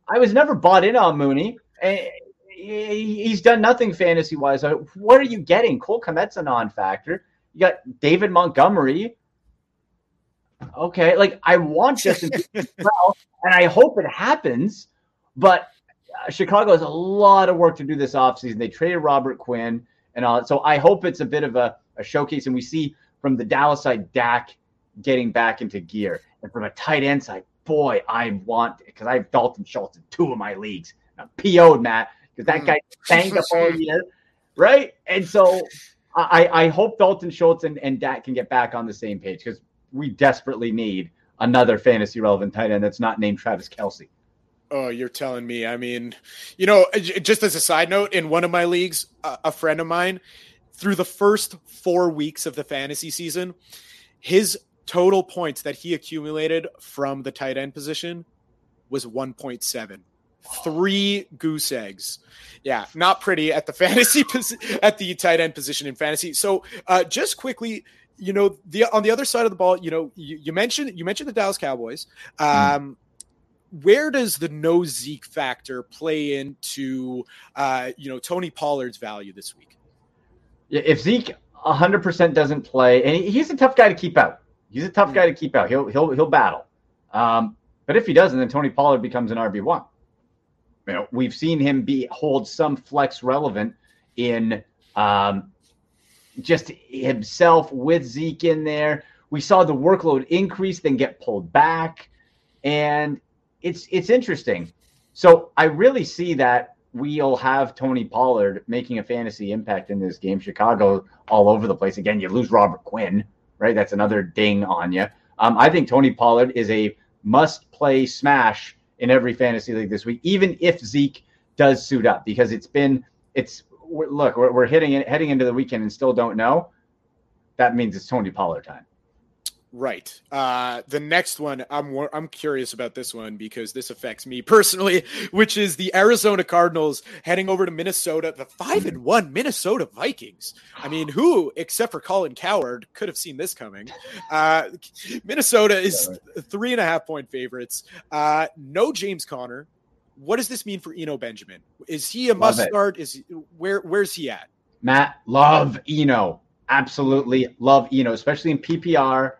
I was never bought in on Mooney. He's done nothing fantasy wise. What are you getting? Cole Kmet's a non-factor. You got David Montgomery. Okay, like I want Justin well, and I hope it happens. But uh, Chicago has a lot of work to do this offseason. They traded Robert Quinn and all. So I hope it's a bit of a, a showcase. And we see from the Dallas side, Dak getting back into gear. And from a tight end side, boy, I want because I have Dalton Schultz in two of my leagues. I'm PO'd, Matt, because that Mm. guy banged up all year. Right. And so I, I hope Dalton Schultz and, and Dak can get back on the same page because we desperately need another fantasy relevant tight end that's not named Travis Kelce. Oh, you're telling me. I mean, you know, just as a side note, in one of my leagues, a friend of mine, through the first four weeks of the fantasy season, his total points that he accumulated from the tight end position was 1.7 three goose eggs. Yeah, not pretty at the fantasy at the tight end position in fantasy. So, uh, just quickly, you know, the on the other side of the ball, you know, you, you mentioned you mentioned the Dallas Cowboys. Hmm. Um, mm. Where does the no Zeke factor play into, uh, you know, Tony Pollard's value this week? If Zeke 100% doesn't play, and he's a tough guy to keep out. He's a tough mm. guy to keep out. He'll he'll he'll battle. Um, but if he doesn't, then Tony Pollard becomes an RB one you know, we've seen him be hold some flex relevant in um, just himself with Zeke in there. We saw the workload increase, then get pulled back, and it's it's interesting. So I really see that we'll have Tony Pollard making a fantasy impact in this game. Chicago all over the place. Again, you lose Robert Quinn, right? That's another ding on you. Um, I think Tony Pollard is a must play smash in every fantasy league this week, even if Zeke does suit up, because it's been it's look we're, we're hitting it heading into the weekend and still don't know. That means it's Tony Pollard time. Right. Uh, the next one, I'm I'm curious about this one because this affects me personally, which is the Arizona Cardinals heading over to Minnesota, the five and one Minnesota Vikings. I mean, who except for Colin Cowherd could have seen this coming? Uh, Minnesota is three and a half point favorites. Uh, no James Conner. What does this mean for Eno Benjamin? Is he a must start? Is where where's he at? Matt, love Eno. Absolutely love Eno, especially in PPR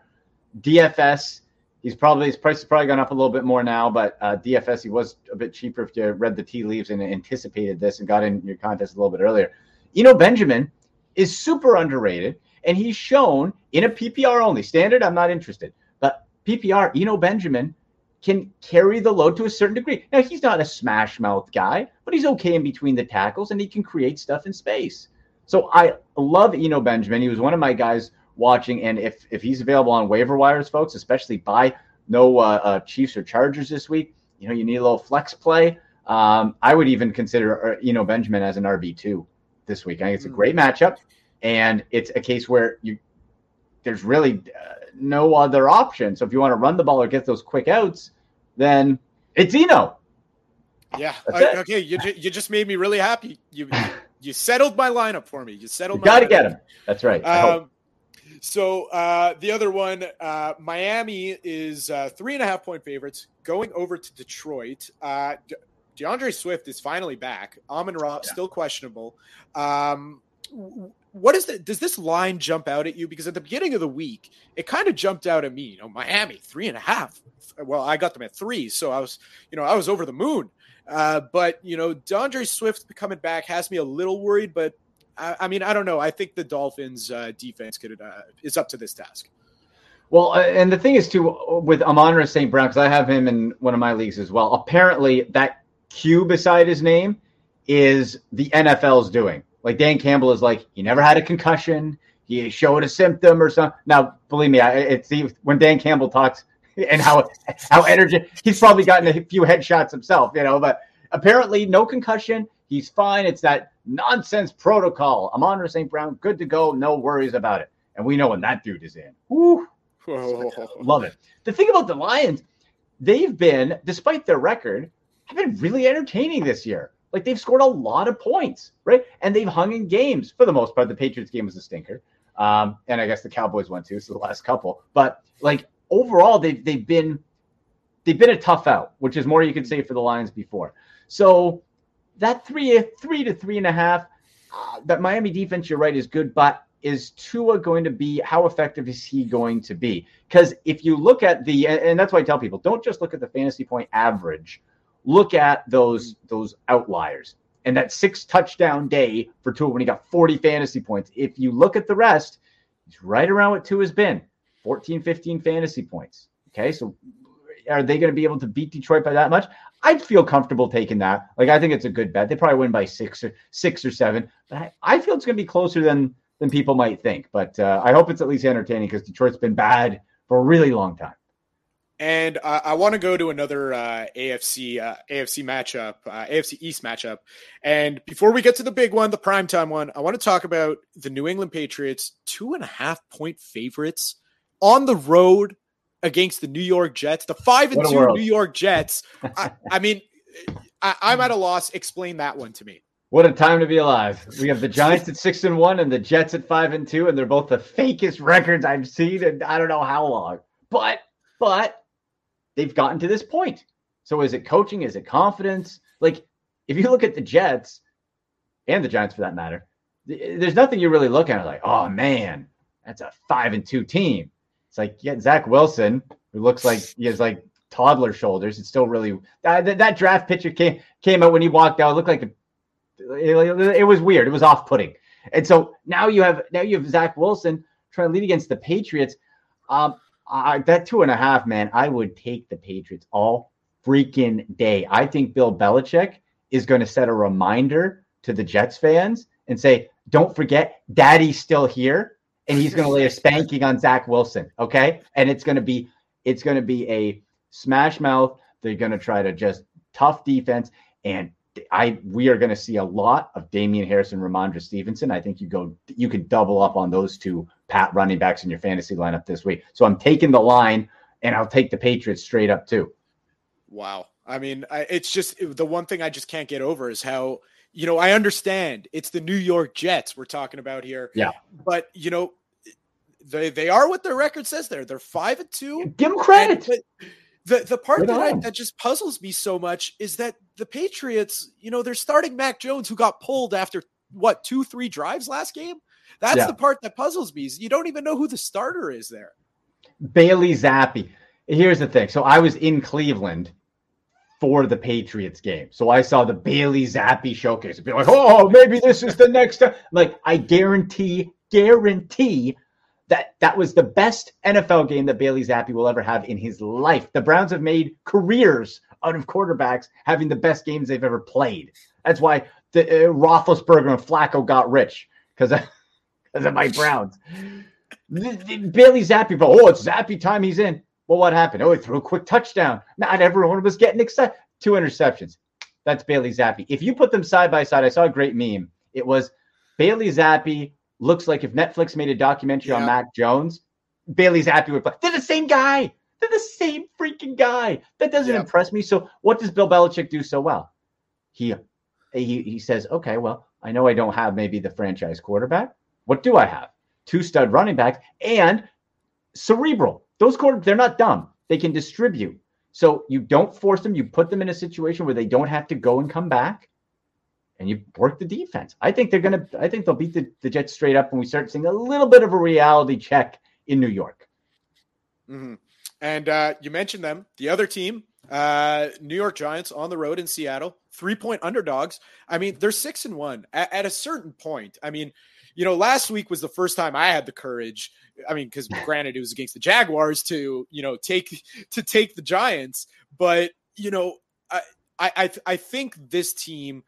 DFS, he's probably his price has probably gone up a little bit more now, but uh, DFS he was a bit cheaper if you read the tea leaves and anticipated this and got in your contest a little bit earlier. You know, Benjamin is super underrated, and he's shown in a PPR only standard. I'm not interested, but PPR, you know, Benjamin can carry the load to a certain degree. Now he's not a smash mouth guy, but he's okay in between the tackles, and he can create stuff in space. So I love Eno Benjamin. He was one of my guys watching. And if if he's available on waiver wires, folks, especially by no uh, uh, Chiefs or Chargers this week, you know, you need a little flex play. Um, I would even consider uh, you know Benjamin as an RB two this week. I think it's a hmm. great matchup, and it's a case where you there's really uh, no other option. So if you want to run the ball or get those quick outs, then it's Eno. Yeah. Okay. You, you just made me really happy. You you settled my lineup for me. You settled. You got to get him. That's right. Um, so uh, the other one, uh, Miami is uh, three and a half point favorites going over to Detroit. Uh, De- D'Andre Swift is finally back. Amon Ra yeah. still questionable. Um, what is the does this line jump out at you? Because at the beginning of the week, it kind of jumped out at me. You know, Miami three and a half. Well, I got them at three, so I was, you know, I was over the moon. Uh, but you know, D'Andre Swift coming back has me a little worried, but I, I mean, I don't know. I think the Dolphins' uh, defense could uh, is up to this task. Well, uh, and the thing is too with Amon-Ra St. Brown because I have him in one of my leagues as well. Apparently, that Q beside his name is the NFL's doing. Like Dan Campbell is like he never had a concussion. He showed a symptom or something. Now, believe me, I, it's when Dan Campbell talks and how how energetic he's probably gotten a few headshots himself, you know. But apparently, no concussion. He's fine. It's that nonsense protocol. Amon-Ra St. Brown, good to go. No worries about it. And we know when that dude is in. Woo. Love it. The thing about the Lions, they've been, despite their record, have been really entertaining this year. Like they've scored a lot of points, right? And they've hung in games for the most part. The Patriots game was a stinker. Um, and I guess the Cowboys won too, so the last couple. But like overall, they've they've been they've been a tough out, which is more you could say for the Lions before. So that three three to three and a half. Uh, that Miami defense, you're right, is good, but is Tua going to be? How effective is he going to be? Because if you look at the, and that's why I tell people, don't just look at the fantasy point average. Look at those those outliers. And that six touchdown day for Tua when he got 40 fantasy points. If you look at the rest, he's right around what Tua has been 14, 15 fantasy points. Okay. So are they going to be able to beat Detroit by that much? I'd feel comfortable taking that. Like I think it's a good bet. They probably win by six or six or seven, but I, I feel it's going to be closer than than people might think. But uh, I hope it's at least entertaining because Detroit's been bad for a really long time. And uh, I want to go to another uh, AFC uh, AFC matchup, uh, AFC East matchup. And before we get to the big one, the primetime one, I want to talk about the New England Patriots, two and a half point favorites on the road against the New York Jets, the five and two world. New York Jets. I, I mean, I, I'm at a loss. Explain that one to me. What a time to be alive. We have the Giants at six and one and the Jets at five and two, and they're both the fakest records I've seen in I don't know how long. But but they've gotten to this point. So is it coaching? Is it confidence? Like if you look at the Jets and the Giants for that matter, th- there's nothing you really look at like, oh man, that's a five and two team. It's like yeah, Zach Wilson, who looks like he has like toddler shoulders. It's still really that, that, draft picture came came out when he walked out. It looked like a it, it was weird. It was off putting. And so now you have now you have Zach Wilson trying to lead against the Patriots. Um, I, that two and a half, man, I would take the Patriots all freaking day. I think Bill Belichick is going to set a reminder to the Jets fans and say, "Don't forget, Daddy's still here," and he's going to lay a spanking on Zach Wilson. Okay, and it's going to be it's going to be a smash mouth. They're going to try to just tough defense and I we are going to see a lot of Damian Harrison, Rhamondre Stevenson. I think you go you could double up on those two pat running backs in your fantasy lineup this week. So I'm taking the line and I'll take the Patriots straight up too. Wow. I mean, I, it's just the one thing I just can't get over is how, you know, I understand it's the New York Jets we're talking about here. Yeah. But, you know, they they are what their record says there. They're 5 and 2. Give them credit. And- the the part that, I, that just puzzles me so much is that the Patriots, you know, they're starting Mac Jones, who got pulled after what two, three drives last game. That's Yeah. the part that puzzles me. Is you don't even know who the starter is there. Bailey Zappe. Here's the thing. So I was in Cleveland for the Patriots game. So I saw the Bailey Zappe showcase. Be like, oh, maybe this is the next. time." Like I guarantee, guarantee that that was the best NFL game that Bailey Zappe will ever have in his life. The Browns have made careers out of quarterbacks having the best games they've ever played. That's why the uh, Roethlisberger and Flacco got rich because because of my Browns. Bailey Zappe, oh, it's Zappe time. He's in. Well, what happened? Oh, he threw a quick touchdown. Not everyone was getting excited. Two interceptions. That's Bailey Zappe. If you put them side by side, I saw a great meme. It was Bailey Zappe looks like if Netflix made a documentary on Mac Jones, Bailey Zappe would play. They're the same guy. They're the same freaking guy. That doesn't Yeah. impress me. So, what does Bill Belichick do so well? He he he says, okay, well, I know I don't have maybe the franchise quarterback. What do I have? Two stud running backs and cerebral. Those quarter they're not dumb. They can distribute. So you don't force them. You put them in a situation where they don't have to go and come back, and you work the defense. I think they're gonna. I think they'll beat the, the Jets straight up when we start seeing a little bit of a reality check in New York. Mhm. And uh, you mentioned them. The other team, uh, New York Giants on the road in Seattle, three point underdogs. I mean, they're six and one. At, at a certain point, I mean, you know, last week was the first time I had the courage. I mean, because granted, it was against the Jaguars to you know take to take the Giants, but you know, I I, I think this team.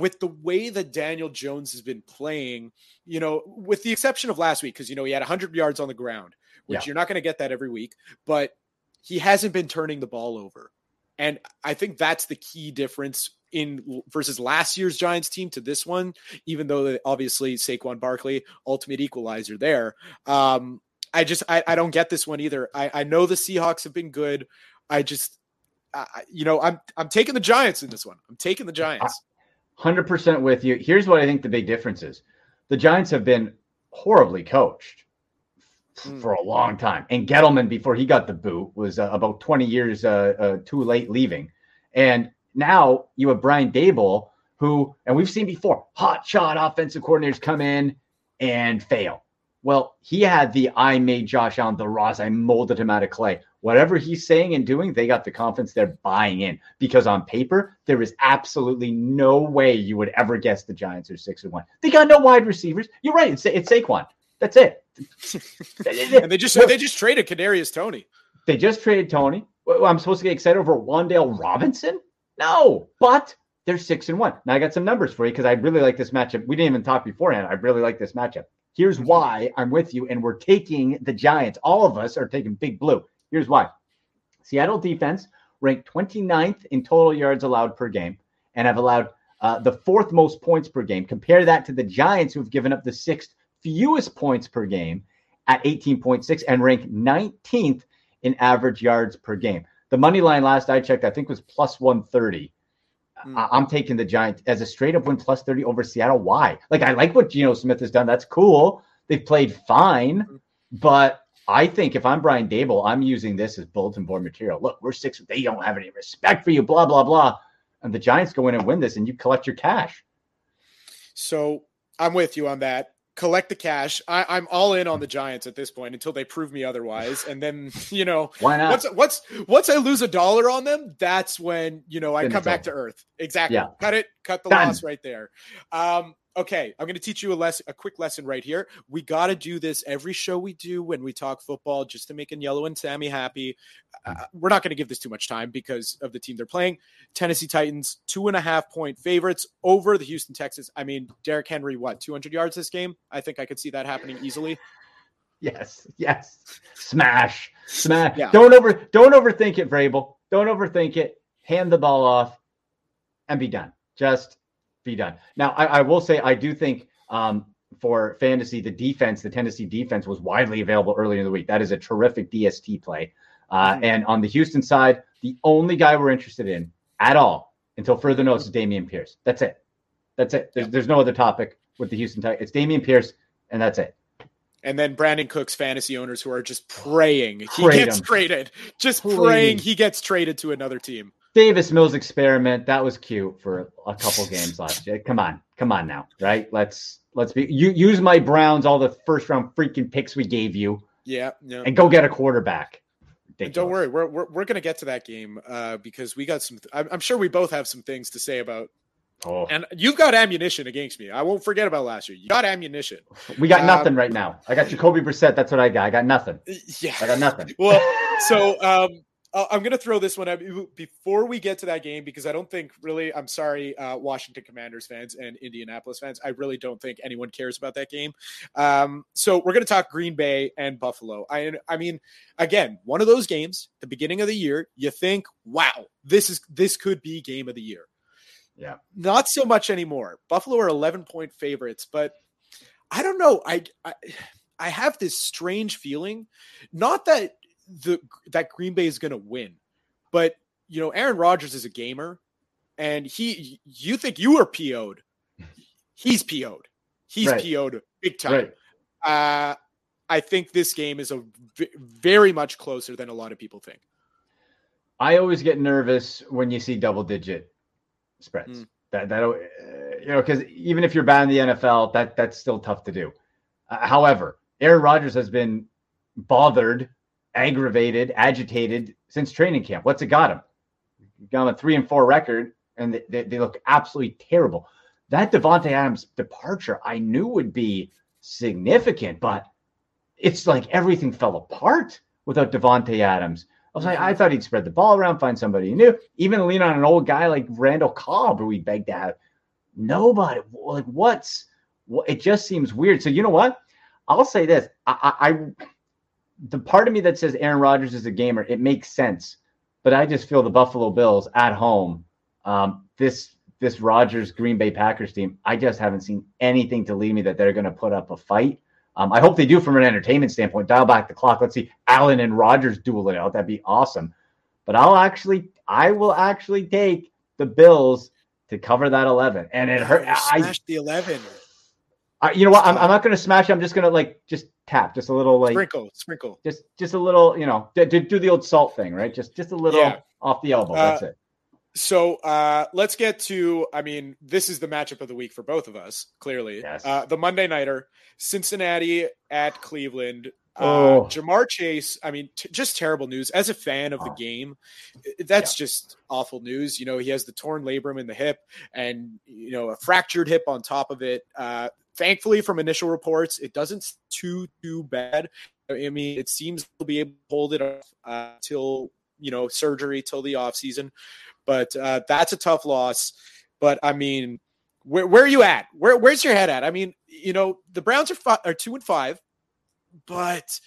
With the way that Daniel Jones has been playing, you know, with the exception of last week, because you know he had 100 yards on the ground, which Yeah. you're not going to get that every week, but he hasn't been turning the ball over. And I think that's the key difference in versus last year's Giants team to this one, even though obviously Saquon Barkley, ultimate equalizer there. Um, I just I, I don't get this one either. I, I know the Seahawks have been good. I just I, you know I'm I'm taking the Giants in this one. I'm taking the Giants. Hundred percent with you. Here's what I think the big difference is: the Giants have been horribly coached Mm. for a long time, and Gettleman, before he got the boot, was uh, about 20 years uh, uh, too late leaving. And now you have Brian Daboll, who, and we've seen before, hot shot offensive coordinators come in and fail. Well, he had the I made Josh Allen the Ross, I molded him out of clay. Whatever he's saying and doing, they got the confidence they're buying in because on paper, there is absolutely no way you would ever guess the Giants are six and one. They got no wide receivers. You're right. It's, it's Saquon. That's it. and they just they just traded Kadarius Toney. They just traded Toney. I'm supposed to get excited over Wan'Dale Robinson? No, but they're six and one. Now I got some numbers for you because I really like this matchup. We didn't even talk beforehand. I really like this matchup. Here's mm-hmm. why I'm with you, and we're taking the Giants. All of us are taking Big Blue. Here's why: Seattle defense ranked 29th in total yards allowed per game and have allowed uh, the fourth most points per game. Compare that to the Giants, who have given up the sixth fewest points per game at 18.6 and rank 19th in average yards per game. The money line last I checked, I think was plus 130. Mm. I'm taking the Giants as a straight up win plus 30 over Seattle. Why? Like, I like what Geno Smith has done. That's cool. They've played fine, mm. but I think if I'm Brian Daboll, I'm using this as bulletin board material. Look, we're six. They don't have any respect for you, blah, blah, blah. And the Giants go in and win this, and you collect your cash. So I'm with you on that collect the cash. I, am all in on the Giants at this point until they prove me otherwise. And then, you know, why not? Once, once, once I lose a dollar on them, that's when, you know, I come back to earth. Exactly. Yeah. Cut it, cut the Done. loss right there. Um, okay, I'm going to teach you a lesson, a quick lesson right here. We got to do this every show we do when we talk football, just to make Yellow and Sammy happy. Uh, we're not going to give this too much time because of the team they're playing. Tennessee Titans, two and a half point favorites over the Houston Texans. I mean, Derrick Henry, what, 200 yards this game? I think I could see that happening easily. Yes, yes. Smash, smash. Yeah. Don't over, don't overthink it, Vrabel. Don't overthink it. Hand the ball off and be done. Just be done. Now, I, I will say I do think um, for fantasy, the defense, the Tennessee defense was widely available earlier in the week. That is a terrific DST play. Uh, mm-hmm. And on the Houston side, the only guy we're interested in at all until further notice is Dameon Pierce. That's it. That's it. There's, there's no other topic with the Houston Titans. It's Dameon Pierce, and that's it. And then Brandin Cooks fantasy owners who are just praying he gets him. traded, just praying he gets traded to another team. Davis Mills experiment that was cute for a couple games last year. Come on, come on now, right? Let's let's be you use my Browns all the first round freaking picks we gave you. Yeah, yeah. and go get a quarterback. Don't worry, we're we're, we're gonna get to that game uh, because we got some. I'm, I'm sure we both have some things to say about Oh. And you've got ammunition against me. I won't forget about last year. You got ammunition. We got um, nothing right now. I got Jacoby Brissett. That's what I got. I got nothing. Yeah, I got nothing. well, so um, I'm going to throw this one up before we get to that game because I don't think really. I'm sorry, uh, Washington Commanders fans and Indianapolis fans. I really don't think anyone cares about that game. Um, so we're going to talk Green Bay and Buffalo. I, I mean, again, one of those games, the beginning of the year, you think, wow, this is this could be game of the year. Yeah, not so much anymore. Buffalo are 11 point favorites, but I don't know. I, I I have this strange feeling, not that the that Green Bay is going to win. But you know, Aaron Rodgers is a gamer, and he you think you are PO'd. He's PO'd. He's right. PO'd big time. Right. Uh, I think this game is a v- very much closer than a lot of people think. I always get nervous when you see double digit spreads. Mm. That that uh, you know because even if you're bad in the NFL, that that's still tough to do. Uh, however, Aaron Rodgers has been bothered aggravated, agitated since training camp. What's it got him? Got a three and four record, and they, they, they look absolutely terrible. That Davante Adams departure, I knew would be significant, but it's like everything fell apart without Davante Adams. I was like, I thought he'd spread the ball around, find somebody new, even lean on an old guy like Randall Cobb, who we begged to have. Nobody, like, what's? It just seems weird. So you know what? I'll say this: I, I the part of me that says Aaron Rodgers is a gamer, it makes sense. But I just feel the Buffalo Bills at home, um, this this Rodgers Green Bay Packers team, I just haven't seen anything to lead me that they're going to put up a fight. Um, I hope they do from an entertainment standpoint. Dial back the clock. Let's see Allen and Rodgers duel it out. That'd be awesome. But I'll actually, I will actually take the Bills to cover that eleven. And it hurt. I the eleven. I, you know what? I'm, I'm not going to smash. I'm just going to like just tap, just a little like sprinkle, sprinkle, just just a little, you know, do, do the old salt thing, right? Just just a little yeah. off the elbow. That's uh, it. So uh, let's get to. I mean, this is the matchup of the week for both of us. Clearly, yes. uh, the Monday nighter, Cincinnati at Cleveland. Uh, oh. Ja'Marr Chase. I mean, t- just terrible news. As a fan of the game, that's yeah. just awful news. You know, he has the torn labrum in the hip, and you know, a fractured hip on top of it. Uh, thankfully, from initial reports, it doesn't too too bad. I mean, it seems to be able to hold it up uh, till you know surgery till the off season, but uh, that's a tough loss. But I mean, where, where are you at? Where, where's your head at? I mean, you know, the Browns are five, are two and five, but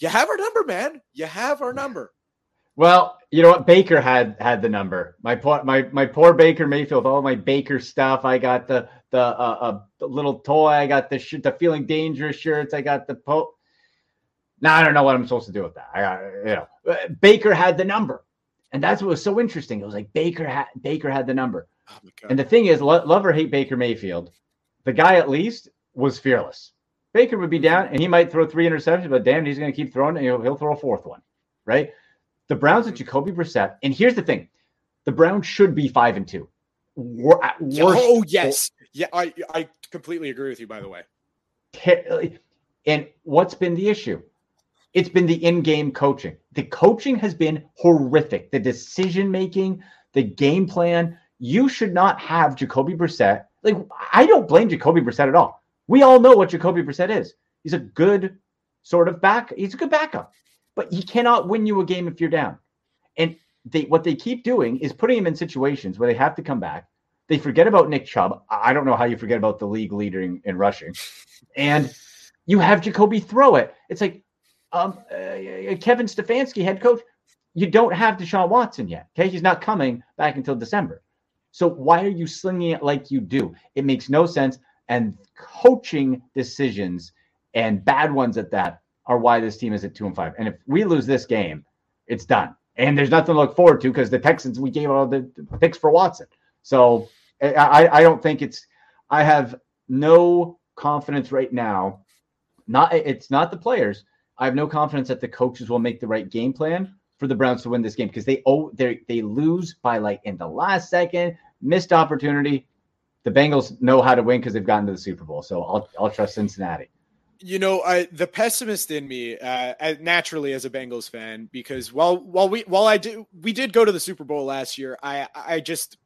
you have our number, man. You have our number. Well, you know what? Baker had had the number. My poor my my poor Baker Mayfield. All my Baker stuff. I got the the uh, uh little toy. I got the sh- the feeling dangerous shirts. I got the po. Now I don't know what I'm supposed to do with that. I got you know uh, Baker had the number, and that's what was so interesting. It was like Baker had Baker had the number, Oh and the thing is, lo- love or hate Baker Mayfield, the guy at least was fearless. Baker would be down, and he might throw three interceptions, but damn, he's going to keep throwing, and he'll, he'll throw a fourth one, right? The Browns with Jacoby Brissett, and here's the thing: the Browns should be five and two. Wor- at worst, oh yes, yeah, I I completely agree with you. By the way, and what's been the issue? It's been the in-game coaching. The coaching has been horrific. The decision making, the game plan. You should not have Jacoby Brissett. Like I don't blame Jacoby Brissett at all. We all know what Jacoby Brissett is. He's a good sort of back. He's a good backup, but he cannot win you a game if you're down. And they what they keep doing is putting him in situations where they have to come back. They forget about Nick Chubb. I don't know how you forget about the league leader in, in rushing, and you have Jacoby throw it. It's like um, uh, Kevin Stefanski, head coach. You don't have Deshaun Watson yet. Okay, he's not coming back until December. So why are you slinging it like you do? It makes no sense. And coaching decisions and bad ones at that are why this team is at two and five. And if we lose this game, it's done. And there's nothing to look forward to because the Texans we gave all the picks for Watson. So I, I don't think it's. I have no confidence right now. Not it's not the players. I have no confidence that the coaches will make the right game plan for the Browns to win this game because they oh they they lose by like in the last second, missed opportunity. The Bengals know how to win because they've gotten to the Super Bowl. So I'll I'll trust Cincinnati. you know, I the pessimist in me, uh, naturally as a Bengals fan, because while while we while I did we did go to the Super Bowl last year, I I just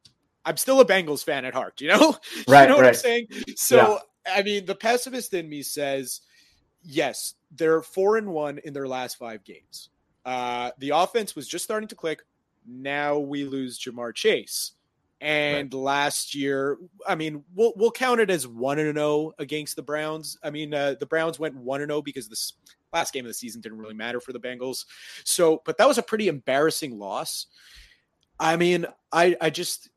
I'm still a Bengals fan at heart. You know, Right, you know what I'm saying? So I mean, the pessimist in me says, yes, they're four and one in their last five games. Uh, the offense was just starting to click. Now we lose Ja'Marr Chase. And last year, I mean, we'll we'll count it as one and zero against the Browns. I mean, uh, the Browns went one and zero because this last game of the season didn't really matter for the Bengals. So, but that was a pretty embarrassing loss. I mean, I I just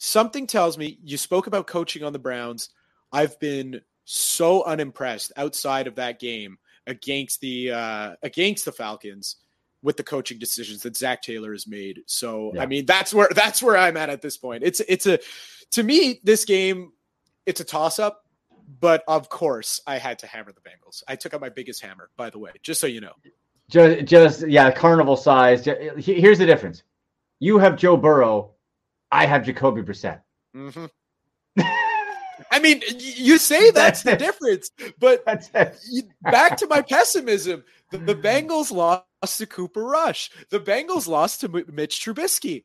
something tells me you spoke about coaching on the Browns. I've been so unimpressed outside of that game against the uh, against the Falcons with the coaching decisions that Zac Taylor has made. So Yeah. I mean that's where that's where I'm at at this point. It's it's a to me this game it's a toss up, but of course I had to hammer the Bengals. I took out my biggest hammer, by the way, just so you know. Just, just yeah, carnival size. Here's the difference. You have Joe Burrow. I have Jacoby Brissett. Mm-hmm. I mean, you say that's the it. difference, but That's you- back to my pessimism. The, the Bengals lost to Cooper Rush. The Bengals lost to M- Mitch Trubisky.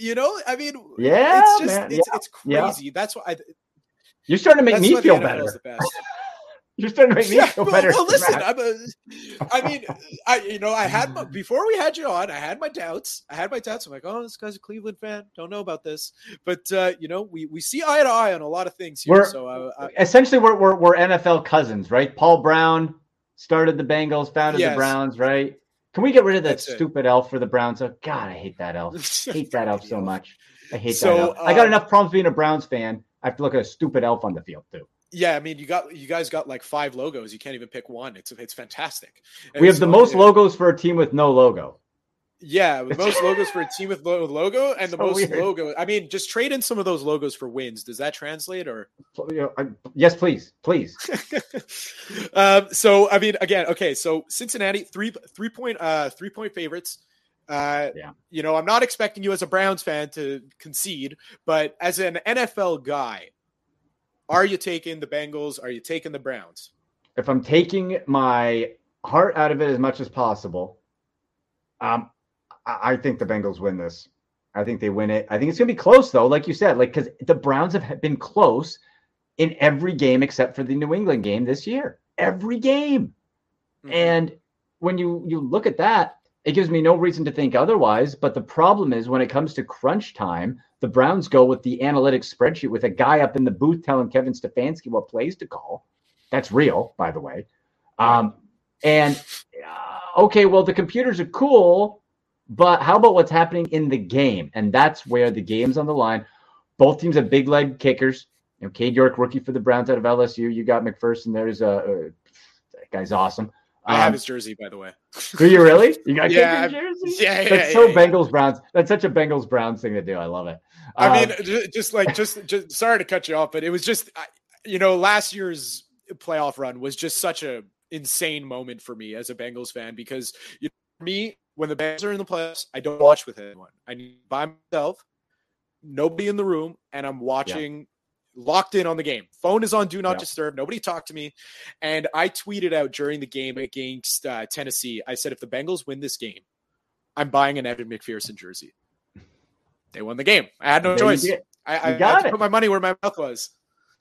You know, I mean, Yeah, it's just it's, it's Yeah. crazy. That's why I, You're starting to make that's me feel better. is the best. You're starting to make me Yeah, feel well, better. well, listen, I'm a, I mean, I you know, I had my, before we had you on, I had my doubts. I had my doubts. I'm like, oh, this guy's a Cleveland fan. Don't know about this, but uh, you know, we we see eye to eye on a lot of things here. We're- so uh, I, essentially we're, we're we're NFL cousins, right? Paul Brown started the Bengals, founded Yes. the Browns, right? Can we get rid of that That's it. stupid elf for the Browns? Oh God, I hate that elf. I hate that elf so much. I hate So, that elf. I got uh, enough problems being a Browns fan. I have to look at a stupid elf on the field too. Yeah, I mean, you got you guys got like five logos. You can't even pick one. It's it's fantastic. And We have the most logos for a team with no logo. Yeah, the most logos for a team with lo- logo, and the So most weird. logo. I mean, just trade in some of those logos for wins. Does that translate or? So, you know, I- yes, please, please. um, so I mean, again, okay. So Cincinnati three three point uh three point favorites. Uh, Yeah. You know, I'm not expecting you as a Browns fan to concede, but as an NFL guy, are you taking the Bengals? Are you taking the Browns? If I'm taking my heart out of it as much as possible, um, I, I think the Bengals win this. I think they win it. I think it's gonna be close though, like you said, like because the Browns have been close in every game except for the New England game this year. Every game. Mhm. And when you you look at that, it gives me no reason to think otherwise. But the problem is when it comes to crunch time, the Browns go with the analytics spreadsheet with a guy up in the booth telling Kevin Stefanski what plays to call. That's real, by the way. Um, and uh, okay, well the computers are cool, But how about what's happening in the game? And that's where the game's on the line. Both teams have big leg kickers. You know, Cade York, rookie for the Browns out of LSU. You got McPherson. There's a, a that guy's awesome. I have Um, his jersey, by the way. do you really? You got Yeah, jersey? Yeah, yeah, That's yeah, so yeah. Bengals Browns. That's such a Bengals Browns thing to do. I love it. I Um, mean, just like just just sorry to cut you off, but it was just you know last year's playoff run was just such a insane moment for me as a Bengals fan because you know, me when the Bengals are in the playoffs, I don't watch with anyone. I need by myself, nobody in the room, and I'm watching. Locked in on the game. Phone is on do not Yeah. disturb. Nobody talk to me. And I tweeted out during the game against uh, Tennessee. I said, if the Bengals win this game, I'm buying an Evan McPherson jersey. They won the game. I had no there choice. I, I, I got it. put my money where my mouth was.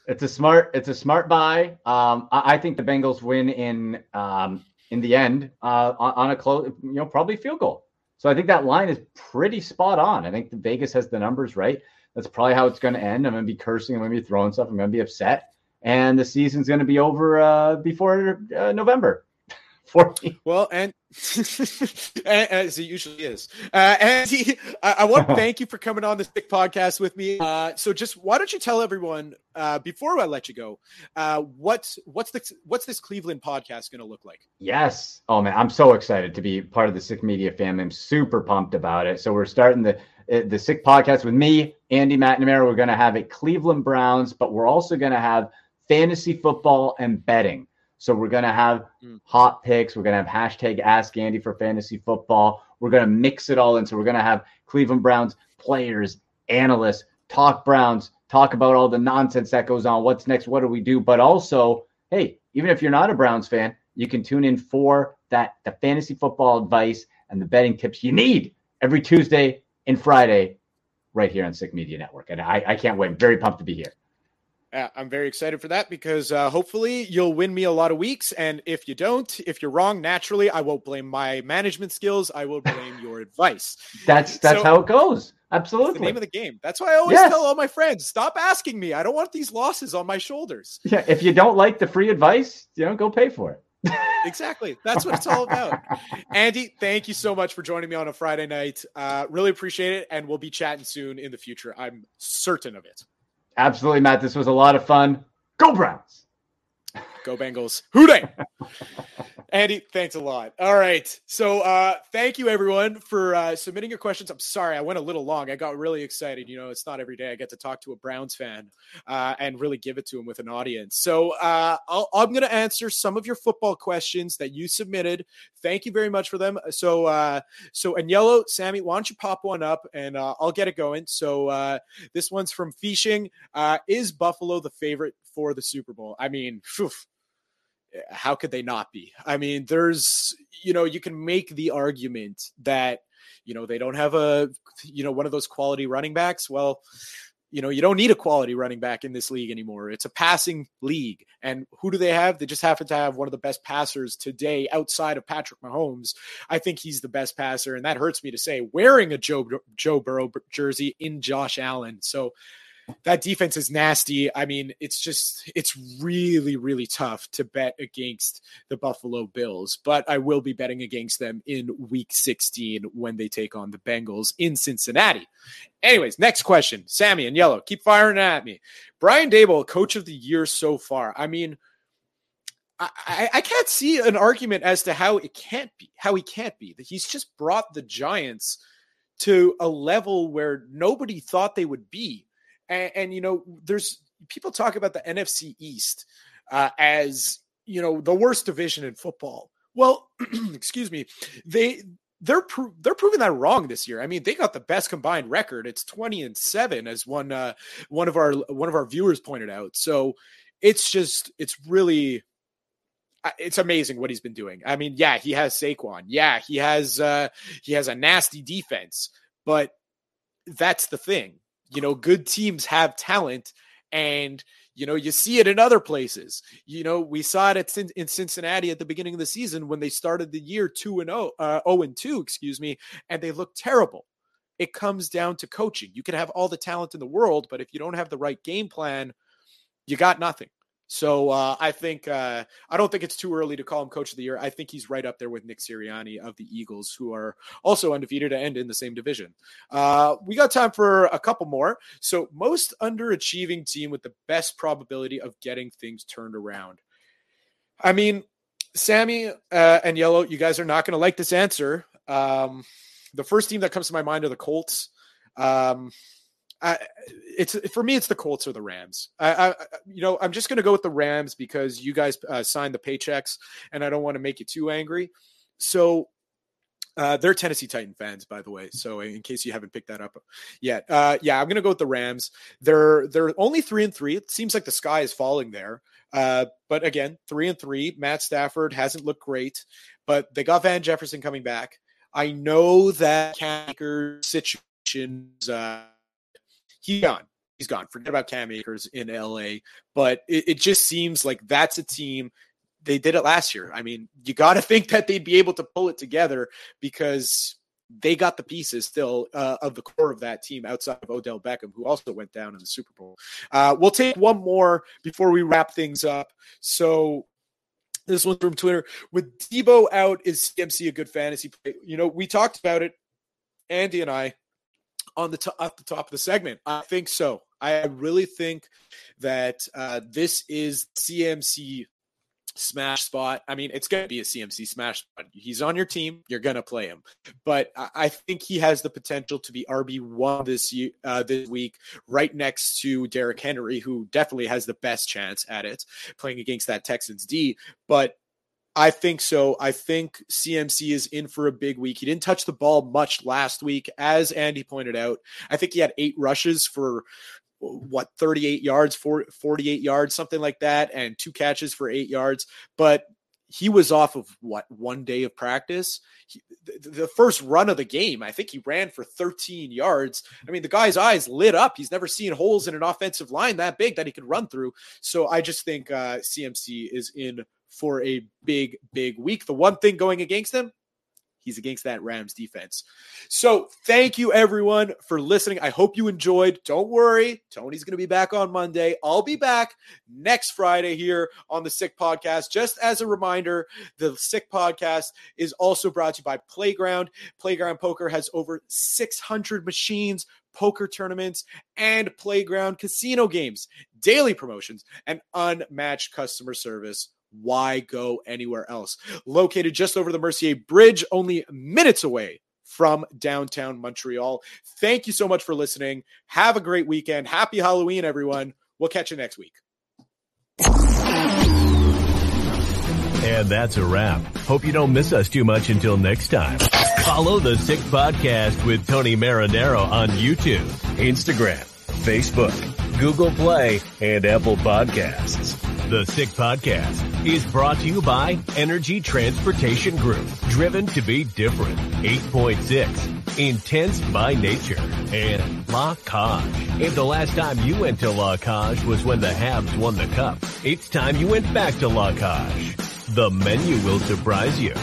It's a smart. It's a smart buy. Um, I, I think the Bengals win in um, in the end uh, on, on a close. You know, probably field goal. So I think that line is pretty spot on. I think the Vegas has the numbers right. That's probably how it's going to end. I'm going to be cursing. I'm going to be throwing stuff. I'm going to be upset, and the season's going to be over uh, before uh, November. 14. Well, and, and- as it usually is. Uh, Andy, I, I want to thank you for coming on this big podcast with me. Uh, so, just why don't you tell everyone uh, before I let you go, uh, what's what's the what's this Cleveland podcast going to look like? Yes. Oh man, I'm so excited to be part of the Sick Media family. I'm super pumped about it. So we're starting the uh, the Sick podcast with me, Andy McNamara. We're going to have a Cleveland Browns, but we're also going to have fantasy football and betting. So we're going to have Mm. hot picks. We're going to have hashtag Ask Andy for fantasy football. We're going to mix it all in. So we're going to have Cleveland Browns players, analysts, talk Browns, talk about all the nonsense that goes on. What's next? What do we do? But also, hey, even if you're not a Browns fan, you can tune in for that the fantasy football advice and the betting tips you need every Tuesday and Friday right here on Sick Media Network. And I, I can't wait. I'm very pumped to be here. Uh, I'm very excited for that because uh, hopefully you'll win me a lot of weeks. And if you don't, if you're wrong, naturally, I won't blame my management skills. I will blame your advice. That's that's So- how it goes. It's the Absolutely. name of the game. That's why I always Yes. tell all my friends, stop asking me. I don't want these losses on my shoulders. yeah, if you don't like the free advice, you know, go pay for it. Exactly. That's what it's all about. Andy, thank you so much for joining me on a Friday night. Uh, really appreciate it. And we'll be chatting soon in the future. I'm certain of it. Absolutely, Matt. This was a lot of fun. Go Browns. Go Bengals. Who Dey. Andy, thanks a lot. All right. So uh thank you everyone for uh submitting your questions. I'm sorry I went a little long. I got really excited. You know, it's not every day I get to talk to a Browns fan uh and really give it to him with an audience. So uh I'll, I'm going to answer some of your football questions that you submitted. Thank you very much for them. So uh so yellow, Sammy, why don't you pop one up and uh, I'll get it going. So uh this one's from Fishing. Uh is Buffalo the favorite for the Super Bowl? I mean, phew, how could they not be? I mean, there's, you know, you can make the argument that, you know, they don't have a, you know, one of those quality running backs. Well, you know, you don't need a quality running back in this league anymore. It's a passing league. And who do they have? They just happen to have one of the best passers today outside of Patrick Mahomes. I think he's the best passer. And that hurts me to say, wearing a Joe, Joe Burrow jersey in Josh Allen. So, that defense is nasty. I mean, it's just it's really really tough to bet against the Buffalo Bills, but I will be betting against them in week 16 when they take on the Bengals in Cincinnati. Anyways, next question. Sammy and Yellow, keep firing at me. Brian Daboll, coach of the year so far. I mean, I, I, can't see an argument as to how it can't be, how he can't be. That He's just brought the Giants to a level where nobody thought they would be. And, and you know, there's people talk about the NFC East uh, as you know the worst division in football. Well, excuse me, they they're pro- they're proving that wrong this year. I mean, they got the best combined record. It's twenty and seven, as one uh, one of our one of our viewers pointed out. So it's just it's really uh, it's amazing what he's been doing. I mean, yeah, he has Saquon. Yeah, he has uh, he has a nasty defense, but that's the thing you know good teams have talent and you know you see it in other places. You know we saw it at, in cincinnati at the beginning of the season when they started the year 2 and 0 uh, 0 and 2 excuse me and they looked terrible. It comes down to coaching. You can have all the talent in the world but if you don't have the right game plan you got nothing So uh, I think uh, I don't think it's too early to call him coach of the year. I think he's right up there with Nick Sirianni of the Eagles, who are also undefeated and in the same division. Uh, we got time for a couple more. So most underachieving team with the best probability of getting things turned around. I mean, Sammy uh, and Yellow, you guys are not going to like this answer. Um, the first team that comes to my mind are the Colts. Um, I, it's for me, it's the Colts or the Rams. I, I you know, I'm just going to go with the Rams because you guys uh, signed the paychecks, and I don't want to make you too angry. So uh, they're Tennessee Titan fans, by the way. So in case you haven't picked that up yet, uh, yeah, I'm going to go with the Rams. They're they're only three and three. It seems like the sky is falling there. Uh, but again, three and three. Matt Stafford hasn't looked great, but they got Van Jefferson coming back. I know that Cam Akers situations. Uh, he's gone. He's gone. Forget about Cam Akers in LA. But it, it just seems like that's a team. They did it last year. I mean, you got to think that they'd be able to pull it together because they got the pieces still uh, of the core of that team outside of Odell Beckham, who also went down in the Super Bowl. Uh, we'll take one more before we wrap things up. So this one's from Twitter. With Deebo out, is CMC a good fantasy play? You know, we talked about it, Andy and I, on the top, at the top of the segment. I think so. I really think that uh, this is CMC smash spot. I mean, it's going to be a CMC smash spot. He's on your team. You're going to play him. But I think he has the potential to be RB1 this year, uh, this week, right next to Derrick Henry, who definitely has the best chance at it playing against that Texans D. But I think so. I think CMC is in for a big week. He didn't touch the ball much last week, as Andy pointed out. I think he had eight rushes for what 38 yards, 48 yards, something like that, and two catches for eight yards. But he was off of what one day of practice. He, the, first run of the game, I think he ran for 13 yards. I mean, the guy's eyes lit up. He's never seen holes in an offensive line that big that he could run through. So I just think uh, CMC is in for a big, big week. The one thing going against him, he's against that Rams defense. So thank you everyone for listening. I hope you enjoyed. Don't worry, Tony's going to be back on Monday. I'll be back next Friday here on the Sick Podcast. Just as a reminder, the Sick Podcast is also brought to you by Playground. Playground Poker has over 600 machines poker tournaments, and playground casino games, daily promotions, and unmatched customer service why go anywhere else? Located just over the Mercier Bridge, only minutes away from downtown Montreal. Thank you so much for listening. Have a great weekend. Happy Halloween, everyone. We'll catch you next week. And that's a wrap. Hope you don't miss us too much until next time. Follow the Sick Podcast with Tony Marinaro on YouTube, Instagram, Facebook, Google Play, and Apple Podcasts. The Sick Podcast is brought to you by Energy Transportation Group. Driven to be different. 8.6. Intense by nature. And La Cage. If the last time you went to La Cage was when the Habs won the cup, it's time you went back to La Cage. The menu will surprise you.